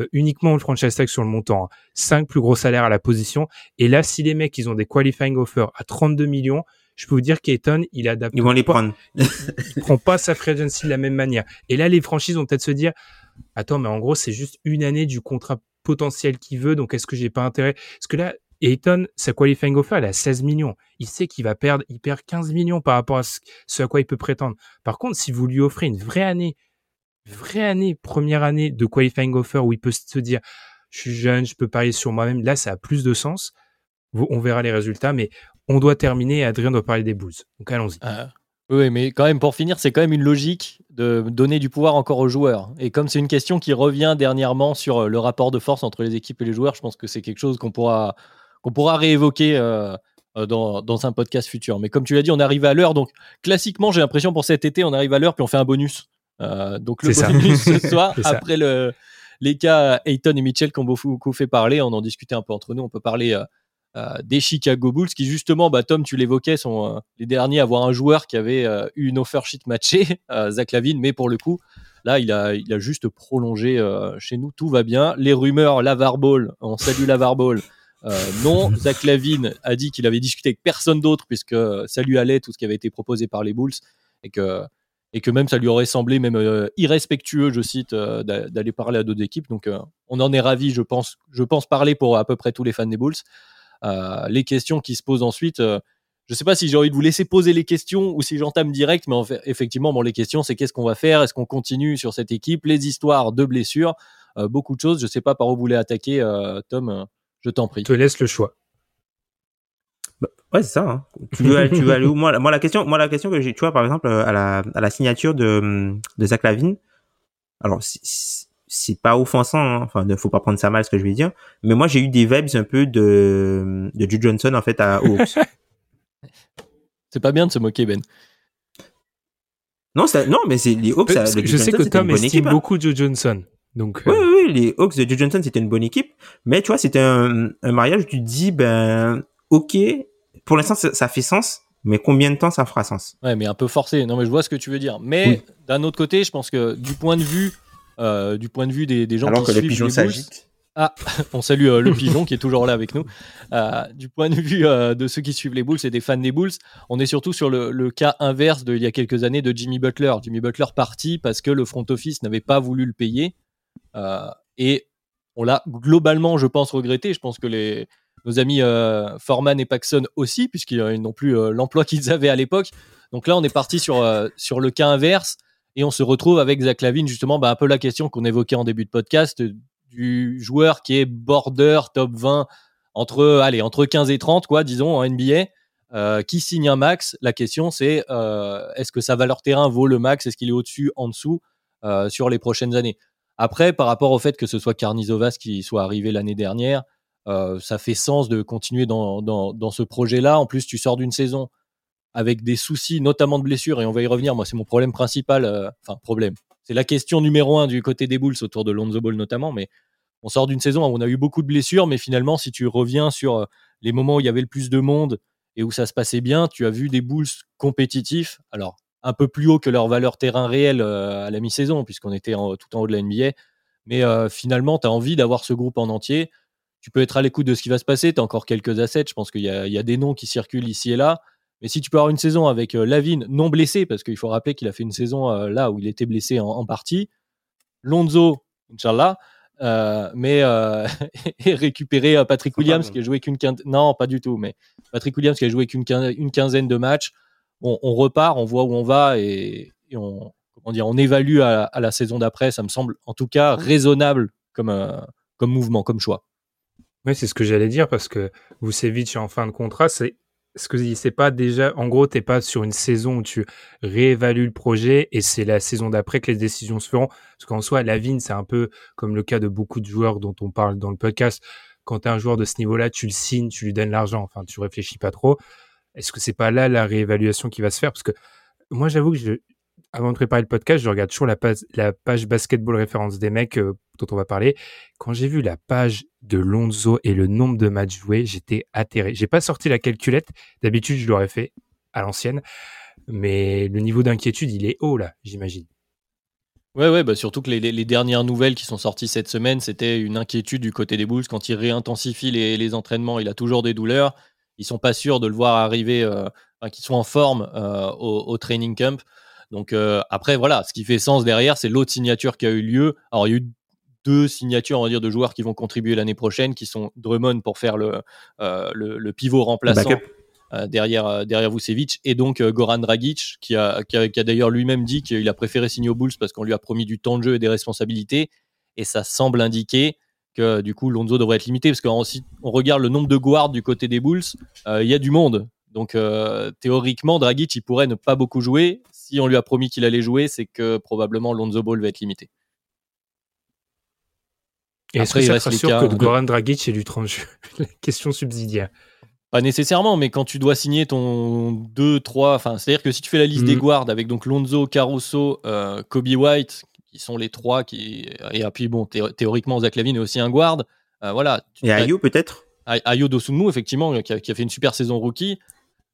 euh, uniquement le franchise tag sur le montant, hein. cinq plus gros salaires à la position. Et là, si les mecs, ils ont des qualifying offers à 32 millions, je peux vous dire qu'Eton, il adapte. Ils vont les prendre. il, prend pas sa free agency de la même manière. Et là, les franchises vont peut-être se dire, attends, mais en gros, c'est juste une année du contrat potentiel qu'il veut, donc est-ce que j'ai pas intérêt? Parce que là, Ayton, sa qualifying offer, elle a 16 millions. Il sait qu'il va perdre, il perd 15 millions par rapport à ce, à quoi il peut prétendre. Par contre, si vous lui offrez une vraie année, vraie année, première année de qualifying offer où il peut se dire, je suis jeune, je peux parier sur moi-même, là, ça a plus de sens. On verra les résultats, mais on doit terminer et Adrien doit parler des Bulls. Donc allons-y. Ah, oui, mais quand même, pour finir, c'est quand même une logique de donner du pouvoir encore aux joueurs. Et comme c'est une question qui revient dernièrement sur le rapport de force entre les équipes et les joueurs, je pense que c'est quelque chose qu'on pourra qu'on pourra réévoquer euh, euh, dans, dans, un podcast futur. Mais comme tu l'as dit, on arrive à l'heure. Donc, classiquement, j'ai l'impression pour cet été, on arrive à l'heure puis on fait un bonus. Euh, donc, le bonus ce soir, après le, les cas Ayton et Mitchell qui ont beaucoup fait parler, on en discutait un peu entre nous. On peut parler des Chicago Bulls qui, justement, bah, Tom, tu l'évoquais, sont les derniers à avoir un joueur qui avait eu une offer sheet matchée, Zach Lavine, mais pour le coup, Là, il a, il a juste prolongé chez nous. Tout va bien. Les rumeurs, Lavar Ball, on salue Lavar Ball, non, Zach Lavine a dit qu'il avait discuté avec personne d'autre puisque ça lui allait tout ce qui avait été proposé par les Bulls et que et que même ça lui aurait semblé même euh, irrespectueux, je cite, euh, d'aller parler à d'autres équipes. Donc on en est ravi, je pense, je pense parler pour à peu près tous les fans des Bulls. les questions qui se posent ensuite, je ne sais pas si j'ai envie de vous laisser poser les questions ou si j'entame direct, mais en fait, effectivement, bon, les questions, c'est qu'est-ce qu'on va faire? Est-ce qu'on continue sur cette équipe? Les histoires de blessures, beaucoup de choses. Je ne sais pas par où vous voulez attaquer, Tom. Je t'en prie. Je te laisse le choix. Bah, ouais, c'est ça. Hein. Tu, veux, tu veux aller où? Moi, moi, la question, moi, la question que j'ai, tu vois, par exemple, à la, à la signature de, de Zach Lavine, alors, c'est pas offensant, hein. enfin, ne faut pas prendre ça mal ce que je vais dire, mais moi, j'ai eu des vibes un peu de, de Joe Johnson, en fait, à Hawks. c'est pas bien de se moquer, Ben. Non, non, mais c'est les Hawks. je sais que Tom estime hein. beaucoup Joe Johnson. Donc, oui, euh, oui, les Hawks de Joe Johnson, c'était une bonne équipe. Mais tu vois, c'était un, un, mariage où tu te dis, ben, ok, pour l'instant, ça, fait sens, mais combien de temps ça fera sens? Ouais, mais un peu forcé. Non, mais je vois ce que tu veux dire. Mais d'un autre côté, je pense que du point de vue, euh, du point de vue des, des gens Alors qui que suivent le pigeon s'agite. Ah, on salue euh, le pigeon qui est toujours là avec nous. Euh, du point de vue euh, de ceux qui suivent les Bulls et des fans des Bulls, on est surtout sur le, le cas inverse d'il y a quelques années de Jimmy Butler. Jimmy Butler parti parce que le front office n'avait pas voulu le payer. Euh, et on l'a globalement, je pense, regretté. Je pense que les, nos amis euh, Forman et Paxson aussi, puisqu'ils n'ont plus euh, l'emploi qu'ils avaient à l'époque. Donc là, on est parti sur, sur le cas inverse et on se retrouve avec Zach Lavine, justement, bah, un peu la question qu'on évoquait en début de podcast du joueur qui est border top 20 entre, allez, entre 15 et 30, quoi, disons, en NBA. qui signe un max La question, c'est est-ce que sa valeur terrain vaut le max? Est-ce qu'il est au-dessus, en dessous sur les prochaines années? Après, par rapport au fait que ce soit Carnizovas qui soit arrivé l'année dernière, euh, ça fait sens de continuer dans, dans, ce projet-là. En plus, tu sors d'une saison avec des soucis, notamment de blessures, et on va y revenir. Moi, c'est mon problème principal. Euh, enfin, problème. C'est la question numéro un du côté des Bulls autour de Lonzo Ball notamment. Mais on sort d'une saison où on a eu beaucoup de blessures, mais finalement, si tu reviens sur euh, les moments où il y avait le plus de monde et où ça se passait bien, tu as vu des Bulls compétitifs. Alors, un peu plus haut que leur valeur terrain réelle euh, à la mi-saison, puisqu'on était tout en haut de la NBA. Mais euh, finalement, tu as envie d'avoir ce groupe en entier. Tu peux être à l'écoute de ce qui va se passer. Tu as encore quelques assets. Je pense qu'il y, a des noms qui circulent ici et là. Mais si tu peux avoir une saison avec euh, Lavine non blessé, parce qu'il faut rappeler qu'il a fait une saison là où il était blessé en, partie, Lonzo, Inch'Allah, mais et récupérer Patrick Williams qui a joué qu'une quinzaine, non pas du tout, mais Patrick Williams qui a joué qu'une quinzaine de matchs, on, repart, on voit où on va et, on, on, dit, on évalue à, la saison d'après, ça me semble en tout cas raisonnable comme, comme mouvement, comme choix. Oui, c'est ce que j'allais dire parce que Vucevic en fin de contrat, c'est ce que c'est pas déjà, en gros, t'es pas sur une saison où tu réévalues le projet et c'est la saison d'après que les décisions se feront. Parce qu'en soi, la vigne, c'est un peu comme le cas de beaucoup de joueurs dont on parle dans le podcast. Quand tu un joueur de ce niveau-là, tu le signes, tu lui donnes l'argent. Enfin, tu réfléchis pas trop. Est-ce que c'est pas là la réévaluation qui va se faire? Parce que moi, j'avoue que je, avant de préparer le podcast, je regarde toujours la page, basketball référence des mecs euh, dont on va parler. Quand j'ai vu la page de Lonzo et le nombre de matchs joués, j'étais atterré. J'ai pas sorti la calculette. D'habitude, je l'aurais fait à l'ancienne. Mais le niveau d'inquiétude, il est haut là, j'imagine. Ouais, ouais, bah surtout que les, dernières nouvelles qui sont sorties cette semaine, c'était une inquiétude du côté des Bulls. Quand il réintensifie les, entraînements, il a toujours des douleurs. Ils sont pas sûrs de le voir arriver, euh, qu'ils soient en forme euh, au, training camp. Donc euh, après, voilà, ce qui fait sens derrière, c'est l'autre signature qui a eu lieu. Alors il y a eu deux signatures, on va dire, de joueurs qui vont contribuer l'année prochaine, qui sont Drummond pour faire le, euh, le, pivot remplaçant. Derrière, derrière Vucevic et donc Goran Dragic qui a, qui a, d'ailleurs lui-même dit qu'il a préféré signer aux Bulls parce qu'on lui a promis du temps de jeu et des responsabilités et ça semble indiquer que du coup Lonzo devrait être limité parce qu'on on regarde le nombre de guards du côté des Bulls, il y a du monde donc euh, théoriquement, Dragic, il pourrait ne pas beaucoup jouer. Si on lui a promis qu'il allait jouer, c'est que probablement Lonzo Ball va être limité. Et est-ce que ça te sûr que Goran Dragic est du tranche Question subsidiaire. Pas nécessairement, mais quand tu dois signer ton 2, 3, enfin, c'est-à-dire que si tu fais la liste des mhm. guards avec donc Lonzo, Caruso, euh, Kobe White, qui sont les trois qui. Et puis bon, théoriquement, Zach Lavine est aussi un guard. Euh, voilà. Et Ayo peut-être? Ayo Dosunmu, effectivement, qui a, fait une super saison rookie.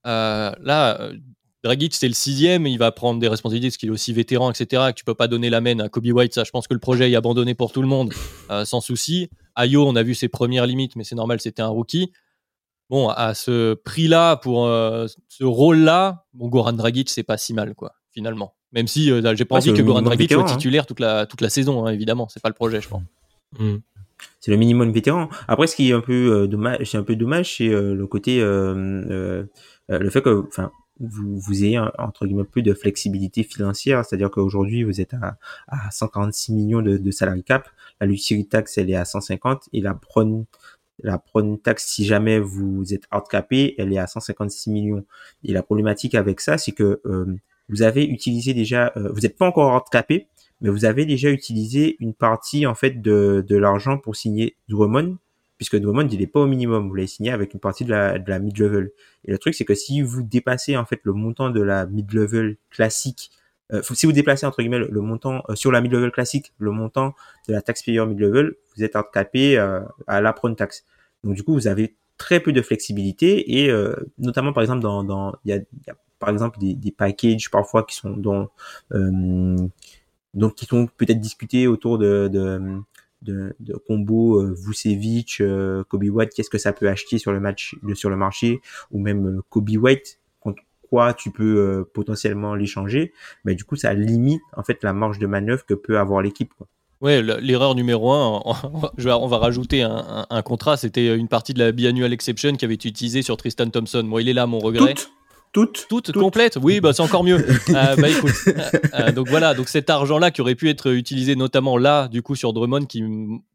Euh, là, euh, Dragic, c'est le sixième, il va prendre des responsabilités parce qu'il est aussi vétéran, etc. Que tu peux pas donner la main à Kobe White. Ça, je pense que le projet est abandonné pour tout le monde, euh, sans souci. Ayo, on a vu ses premières limites, mais c'est normal, c'était un rookie. Bon, à ce prix-là, pour ce rôle-là, bon, Goran Dragic, c'est pas si mal, quoi, finalement. Même si j'ai pas envie que Goran Dragic soit hein. titulaire toute, la, toute la saison, hein, évidemment. C'est pas le projet, je pense. Mm. C'est le minimum vétéran. Après, ce qui est un peu dommage, c'est un peu dommage, c'est le côté euh, le fait que, enfin, vous, vous ayez entre guillemets plus de flexibilité financière, c'est-à-dire qu'aujourd'hui vous êtes à, à 146 millions de, de salary cap, la luxury tax elle est à 150 et la prone la prone tax si jamais vous êtes outcapé, elle est à 156 millions. Et la problématique avec ça, c'est que euh, vous avez utilisé déjà, euh, vous n'êtes pas encore outcapé, mais vous avez déjà utilisé une partie en fait de, de l'argent pour signer Drummond puisque Drummond, il est pas au minimum. Vous l'avez signé avec une partie de la, de la mid-level. Et le truc, c'est que si vous dépassez, en fait, le montant de la mid-level classique, euh, si vous déplacez, entre guillemets, le, montant, euh, sur la mid-level classique, le montant de la taxpayer mid-level, vous êtes handicapé euh, à la prone tax. Donc, du coup, vous avez très peu de flexibilité et euh, notamment, par exemple, dans, dans, il y a, y a, par exemple, des, des packages parfois qui sont dans, donc qui sont peut-être discutés autour de, de de, de combo euh, Vucevic, euh, Kobe White, qu'est-ce que ça peut acheter sur le match, sur le marché, ou même euh, Kobe White, contre quoi tu peux euh, potentiellement l'échanger, mais du coup ça limite en fait la marge de manœuvre que peut avoir l'équipe. Ouais, l'erreur numéro un, on va rajouter un, un, contrat, c'était une partie de la biannual exception qui avait été utilisée sur Tristan Thompson. Moi, il est là, mon regret. Toutes? Toutes, complètes? Oui, bah, c'est encore mieux. Euh, bah, écoute, euh, euh, donc voilà, donc cet argent-là qui aurait pu être utilisé notamment là, du coup, sur Drummond, qui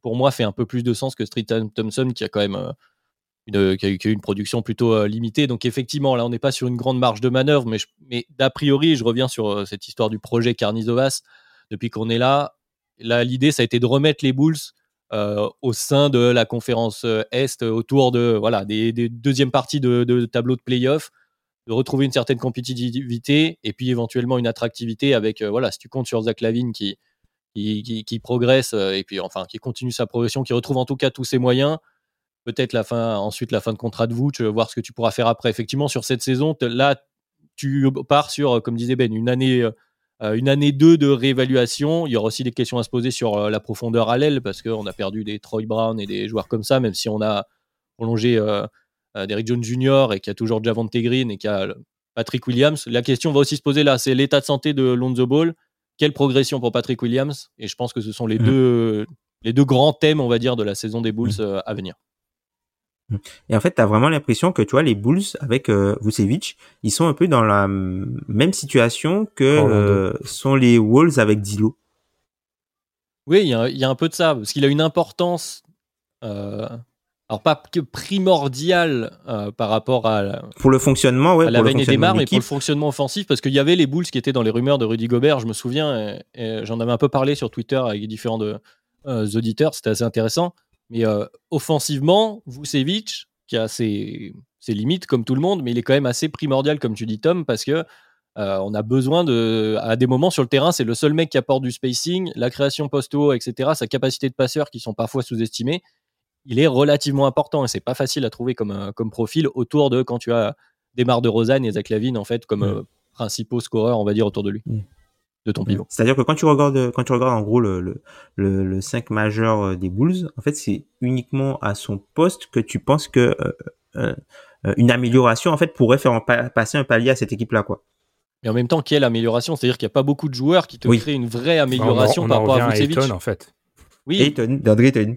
pour moi fait un peu plus de sens que Street Thompson, qui a quand même une, qui a, eu, une production plutôt limitée. Donc effectivement, là, on n'est pas sur une grande marge de manœuvre, mais, mais d'a priori, je reviens sur cette histoire du projet Carnizovas. Depuis qu'on est là, là, l'idée, ça a été de remettre les Bulls au sein de la conférence Est, autour de voilà des, deuxièmes parties de, de tableau de playoff de retrouver une certaine compétitivité et puis éventuellement une attractivité avec, euh, voilà, si tu comptes sur Zach Lavine qui, qui, qui, progresse euh, et puis enfin qui continue sa progression, qui retrouve en tout cas tous ses moyens, peut-être la fin, ensuite la fin de contrat de vas voir ce que tu pourras faire après. Effectivement, sur cette saison, là, tu pars sur, comme disait Ben, une année, euh, une année 2 de réévaluation. Il y aura aussi des questions à se poser sur la profondeur à l'aile parce qu'on a perdu des Troy Brown et des joueurs comme ça, même si on a prolongé euh, d'Eric Jones Jr. et qui a toujours Javante Green et qui a Patrick Williams. La question va aussi se poser là, c'est l'état de santé de Lonzo Ball. Quelle progression pour Patrick Williams? Et je pense que ce sont les, mmh. deux, les deux grands thèmes, on va dire, de la saison des Bulls euh, à venir. Et en fait, tu as vraiment l'impression que tu vois les Bulls avec euh, Vucevic, ils sont un peu dans la même situation que euh, sont les Wolves avec Dilo. Oui, il y, a un peu de ça parce qu'il a une importance euh, alors pas que primordial euh, par rapport à pour le fonctionnement ouais, à la veine des mais pour le fonctionnement offensif parce qu'il y avait les Bulls qui étaient dans les rumeurs de Rudy Gobert je me souviens et, j'en avais un peu parlé sur Twitter avec différents de, euh, auditeurs c'était assez intéressant mais euh, offensivement Vucevic qui a ses, ses, limites comme tout le monde mais il est quand même assez primordial comme tu dis Tom parce que on a besoin de à des moments sur le terrain c'est le seul mec qui apporte du spacing la création post-haut etc sa capacité de passeur qui sont parfois sous-estimés il est relativement important et c'est pas facile à trouver comme, euh, comme profil autour de quand tu as des de Rosanne et Zach Lavine en fait comme euh, principaux scoreurs on va dire autour de lui de ton pivot. C'est-à-dire que quand tu regardes quand tu regardes en gros le le, le, 5 majeur euh, des Bulls, en fait c'est uniquement à son poste que tu penses que une amélioration en fait pourrait faire passer un palier à cette équipe là quoi. Et en même temps, quelle amélioration? C'est-à-dire qu'il n'y a pas beaucoup de joueurs qui te créent une vraie amélioration par rapport à Vucevic. en fait. Oui.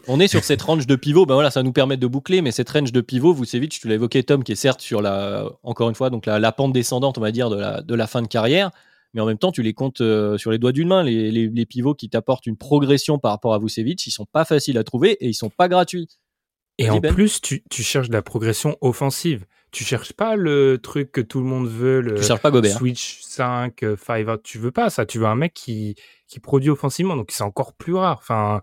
On est sur cette range de pivot. Ben voilà, ça nous permet de boucler, mais cette range de pivot, Vucevic, tu l'as évoqué, Tom, qui est certes sur la, encore une fois, donc la, pente descendante, on va dire, de la, de la fin de carrière, mais en même temps, tu les comptes euh, sur les doigts d'une main. Les, les, pivots qui t'apportent une progression par rapport à Vucevic, ils sont pas faciles à trouver et ils sont pas gratuits. Et en ben. plus, tu, tu, cherches de la progression offensive. Tu cherches pas le truc que tout le monde veut, le tu cherches pas Gobert. Switch 5, 5 out. Tu veux pas ça. Tu veux un mec qui, qui produit offensivement. Donc, c'est encore plus rare. Enfin,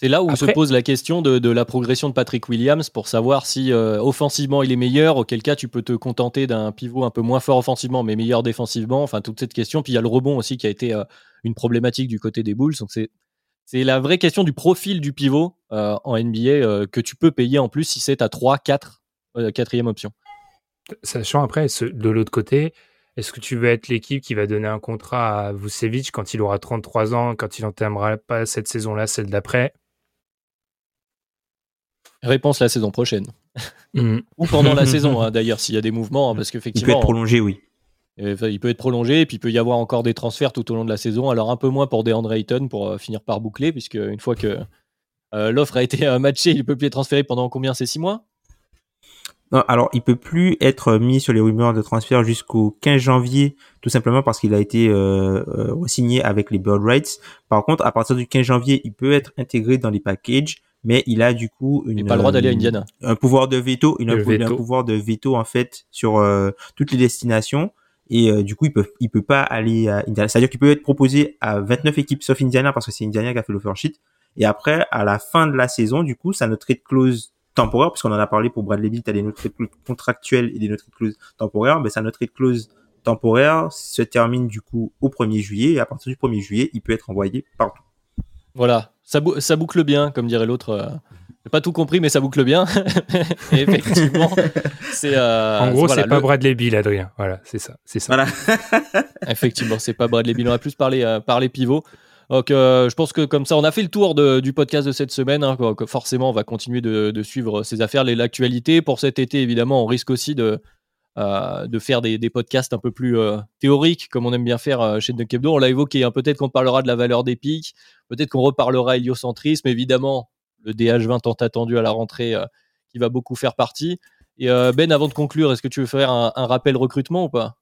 c'est là où se pose la question de, la progression de Patrick Williams pour savoir si euh, offensivement il est meilleur, auquel cas tu peux te contenter d'un pivot un peu moins fort offensivement mais meilleur défensivement. Enfin, toute cette question. Puis il y a le rebond aussi qui a été euh, une problématique du côté des Bulls. Donc c'est c'est la vraie question du profil du pivot euh, en NBA que tu peux payer en plus si c'est ta 3, 4, quatrième option. Sachant après, de l'autre côté, est-ce que tu veux être l'équipe qui va donner un contrat à Vucevic quand il aura 33 ans, quand il n'entamera pas cette saison-là, celle d'après? Réponse la saison prochaine. Mm. Ou pendant la saison, hein, d'ailleurs, s'il y a des mouvements, hein, parce qu'effectivement. Il peut être prolongé, oui. Il peut être prolongé, et puis il peut y avoir encore des transferts tout au long de la saison. Alors un peu moins pour DeAndre Ayton pour euh, finir par boucler, puisque une fois que euh, l'offre a été euh, matchée, il peut plus être transféré pendant combien? C'est six mois? Non, alors il peut plus être mis sur les rumeurs de transfert jusqu'au 15 janvier, tout simplement parce qu'il a été euh, signé avec les Bird Rights. Par contre, à partir du 15 janvier, il peut être intégré dans les packages mais il a du coup une, pas le droit d'aller à Indiana. un pouvoir de veto, une, un, pouvoir de veto en fait sur euh, toutes les destinations et euh, du coup il peut il peut pas aller à Indiana. C'est-à-dire qu'il peut être proposé à 29 équipes sauf Indiana parce que c'est Indiana qui a fait l'offer sheet et après à la fin de la saison du coup ça notre trade clause temporaire puisqu'on en a parlé pour Bradley Beal, tu as des notes contractuelles et des notes clauses temporaires, mais ça notre trade clause temporaire se termine du coup au 1er juillet et à partir du 1er juillet, il peut être envoyé partout. Voilà, ça, ça, boucle bien, comme dirait l'autre. Euh, j'ai pas tout compris, mais ça boucle bien. effectivement, c'est. Euh, en gros, c'est pas Bradley Bill, Adrien. Voilà, c'est ça, c'est ça. Voilà. effectivement, c'est pas Bradley Bill. On a plus parlé euh, parler pivot. Donc, je pense que comme ça, on a fait le tour du podcast de cette semaine. Hein, forcément, on va continuer de, de suivre ces affaires, l'actualité. Pour cet été, évidemment, on risque aussi de, euh, de faire des, podcasts un peu plus euh, théoriques, comme on aime bien faire euh, chez Dunk On l'a évoqué, hein, peut-être qu'on parlera de la valeur des pics, peut-être qu'on reparlera héliocentrisme, évidemment, le DH20 tant attendu à la rentrée qui va beaucoup faire partie. Et Ben, avant de conclure, est-ce que tu veux faire un rappel recrutement ou pas?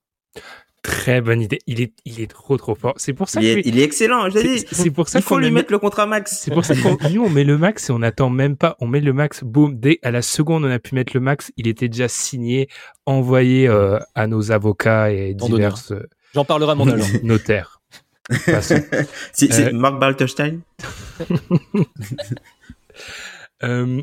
Très bonne idée. Il est, il est trop trop fort. C'est pour ça. Il, est, il est excellent. C'est pour ça. Il faut lui mettre le contrat max. C'est pour ça qu'on nous on met le max et on n'attend même pas. On met le max. Boum. Dès à la seconde on a pu mettre le max, il était déjà signé, envoyé euh, à nos avocats et divers. J'en parlerai à mon agent. Notaire. c'est euh, Mark Balterstein. euh,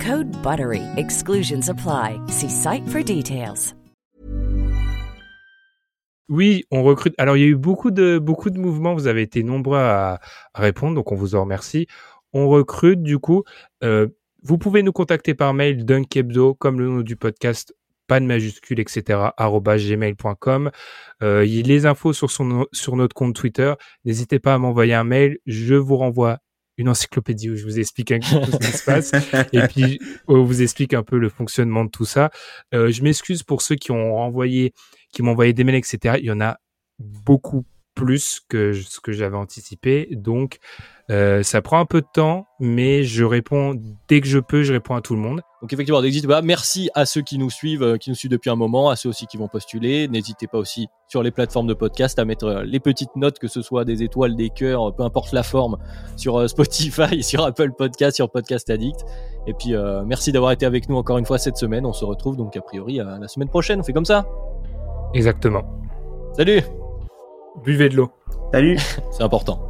Code BUTTERY. Exclusions apply. See site for details. Oui, on recrute. Alors, il y a eu beaucoup de, beaucoup de mouvements. Vous avez été nombreux à, répondre, donc on vous en remercie. on recrute du coup. Euh, vous pouvez nous contacter par mail dunkebdo, comme le nom du podcast, pas de majuscule, etc., gmail.com. Euh, les infos sur, sur notre compte Twitter. N'hésitez pas à m'envoyer un mail. Je vous renvoie une encyclopédie où je vous explique un peu ce qui se passe et puis on vous explique un peu le fonctionnement de tout ça. Euh, je m'excuse pour ceux qui ont envoyé, qui m'ont envoyé des mails, etc. Il y en a beaucoup plus que ce que j'avais anticipé. Donc, euh, ça prend un peu de temps, mais je réponds dès que je peux, je réponds à tout le monde. Donc effectivement, n'hésitez pas. Merci à ceux qui nous suivent, euh, qui nous suivent depuis un moment, à ceux aussi qui vont postuler. N'hésitez pas aussi sur les plateformes de podcast à mettre euh, les petites notes, que ce soit des étoiles, des cœurs, peu importe la forme, sur Spotify, sur Apple Podcast, sur Podcast Addict. Et puis merci d'avoir été avec nous encore une fois cette semaine. On se retrouve donc a priori la semaine prochaine. On fait comme ça. Exactement. Salut Buvez de l'eau. Salut. C'est important.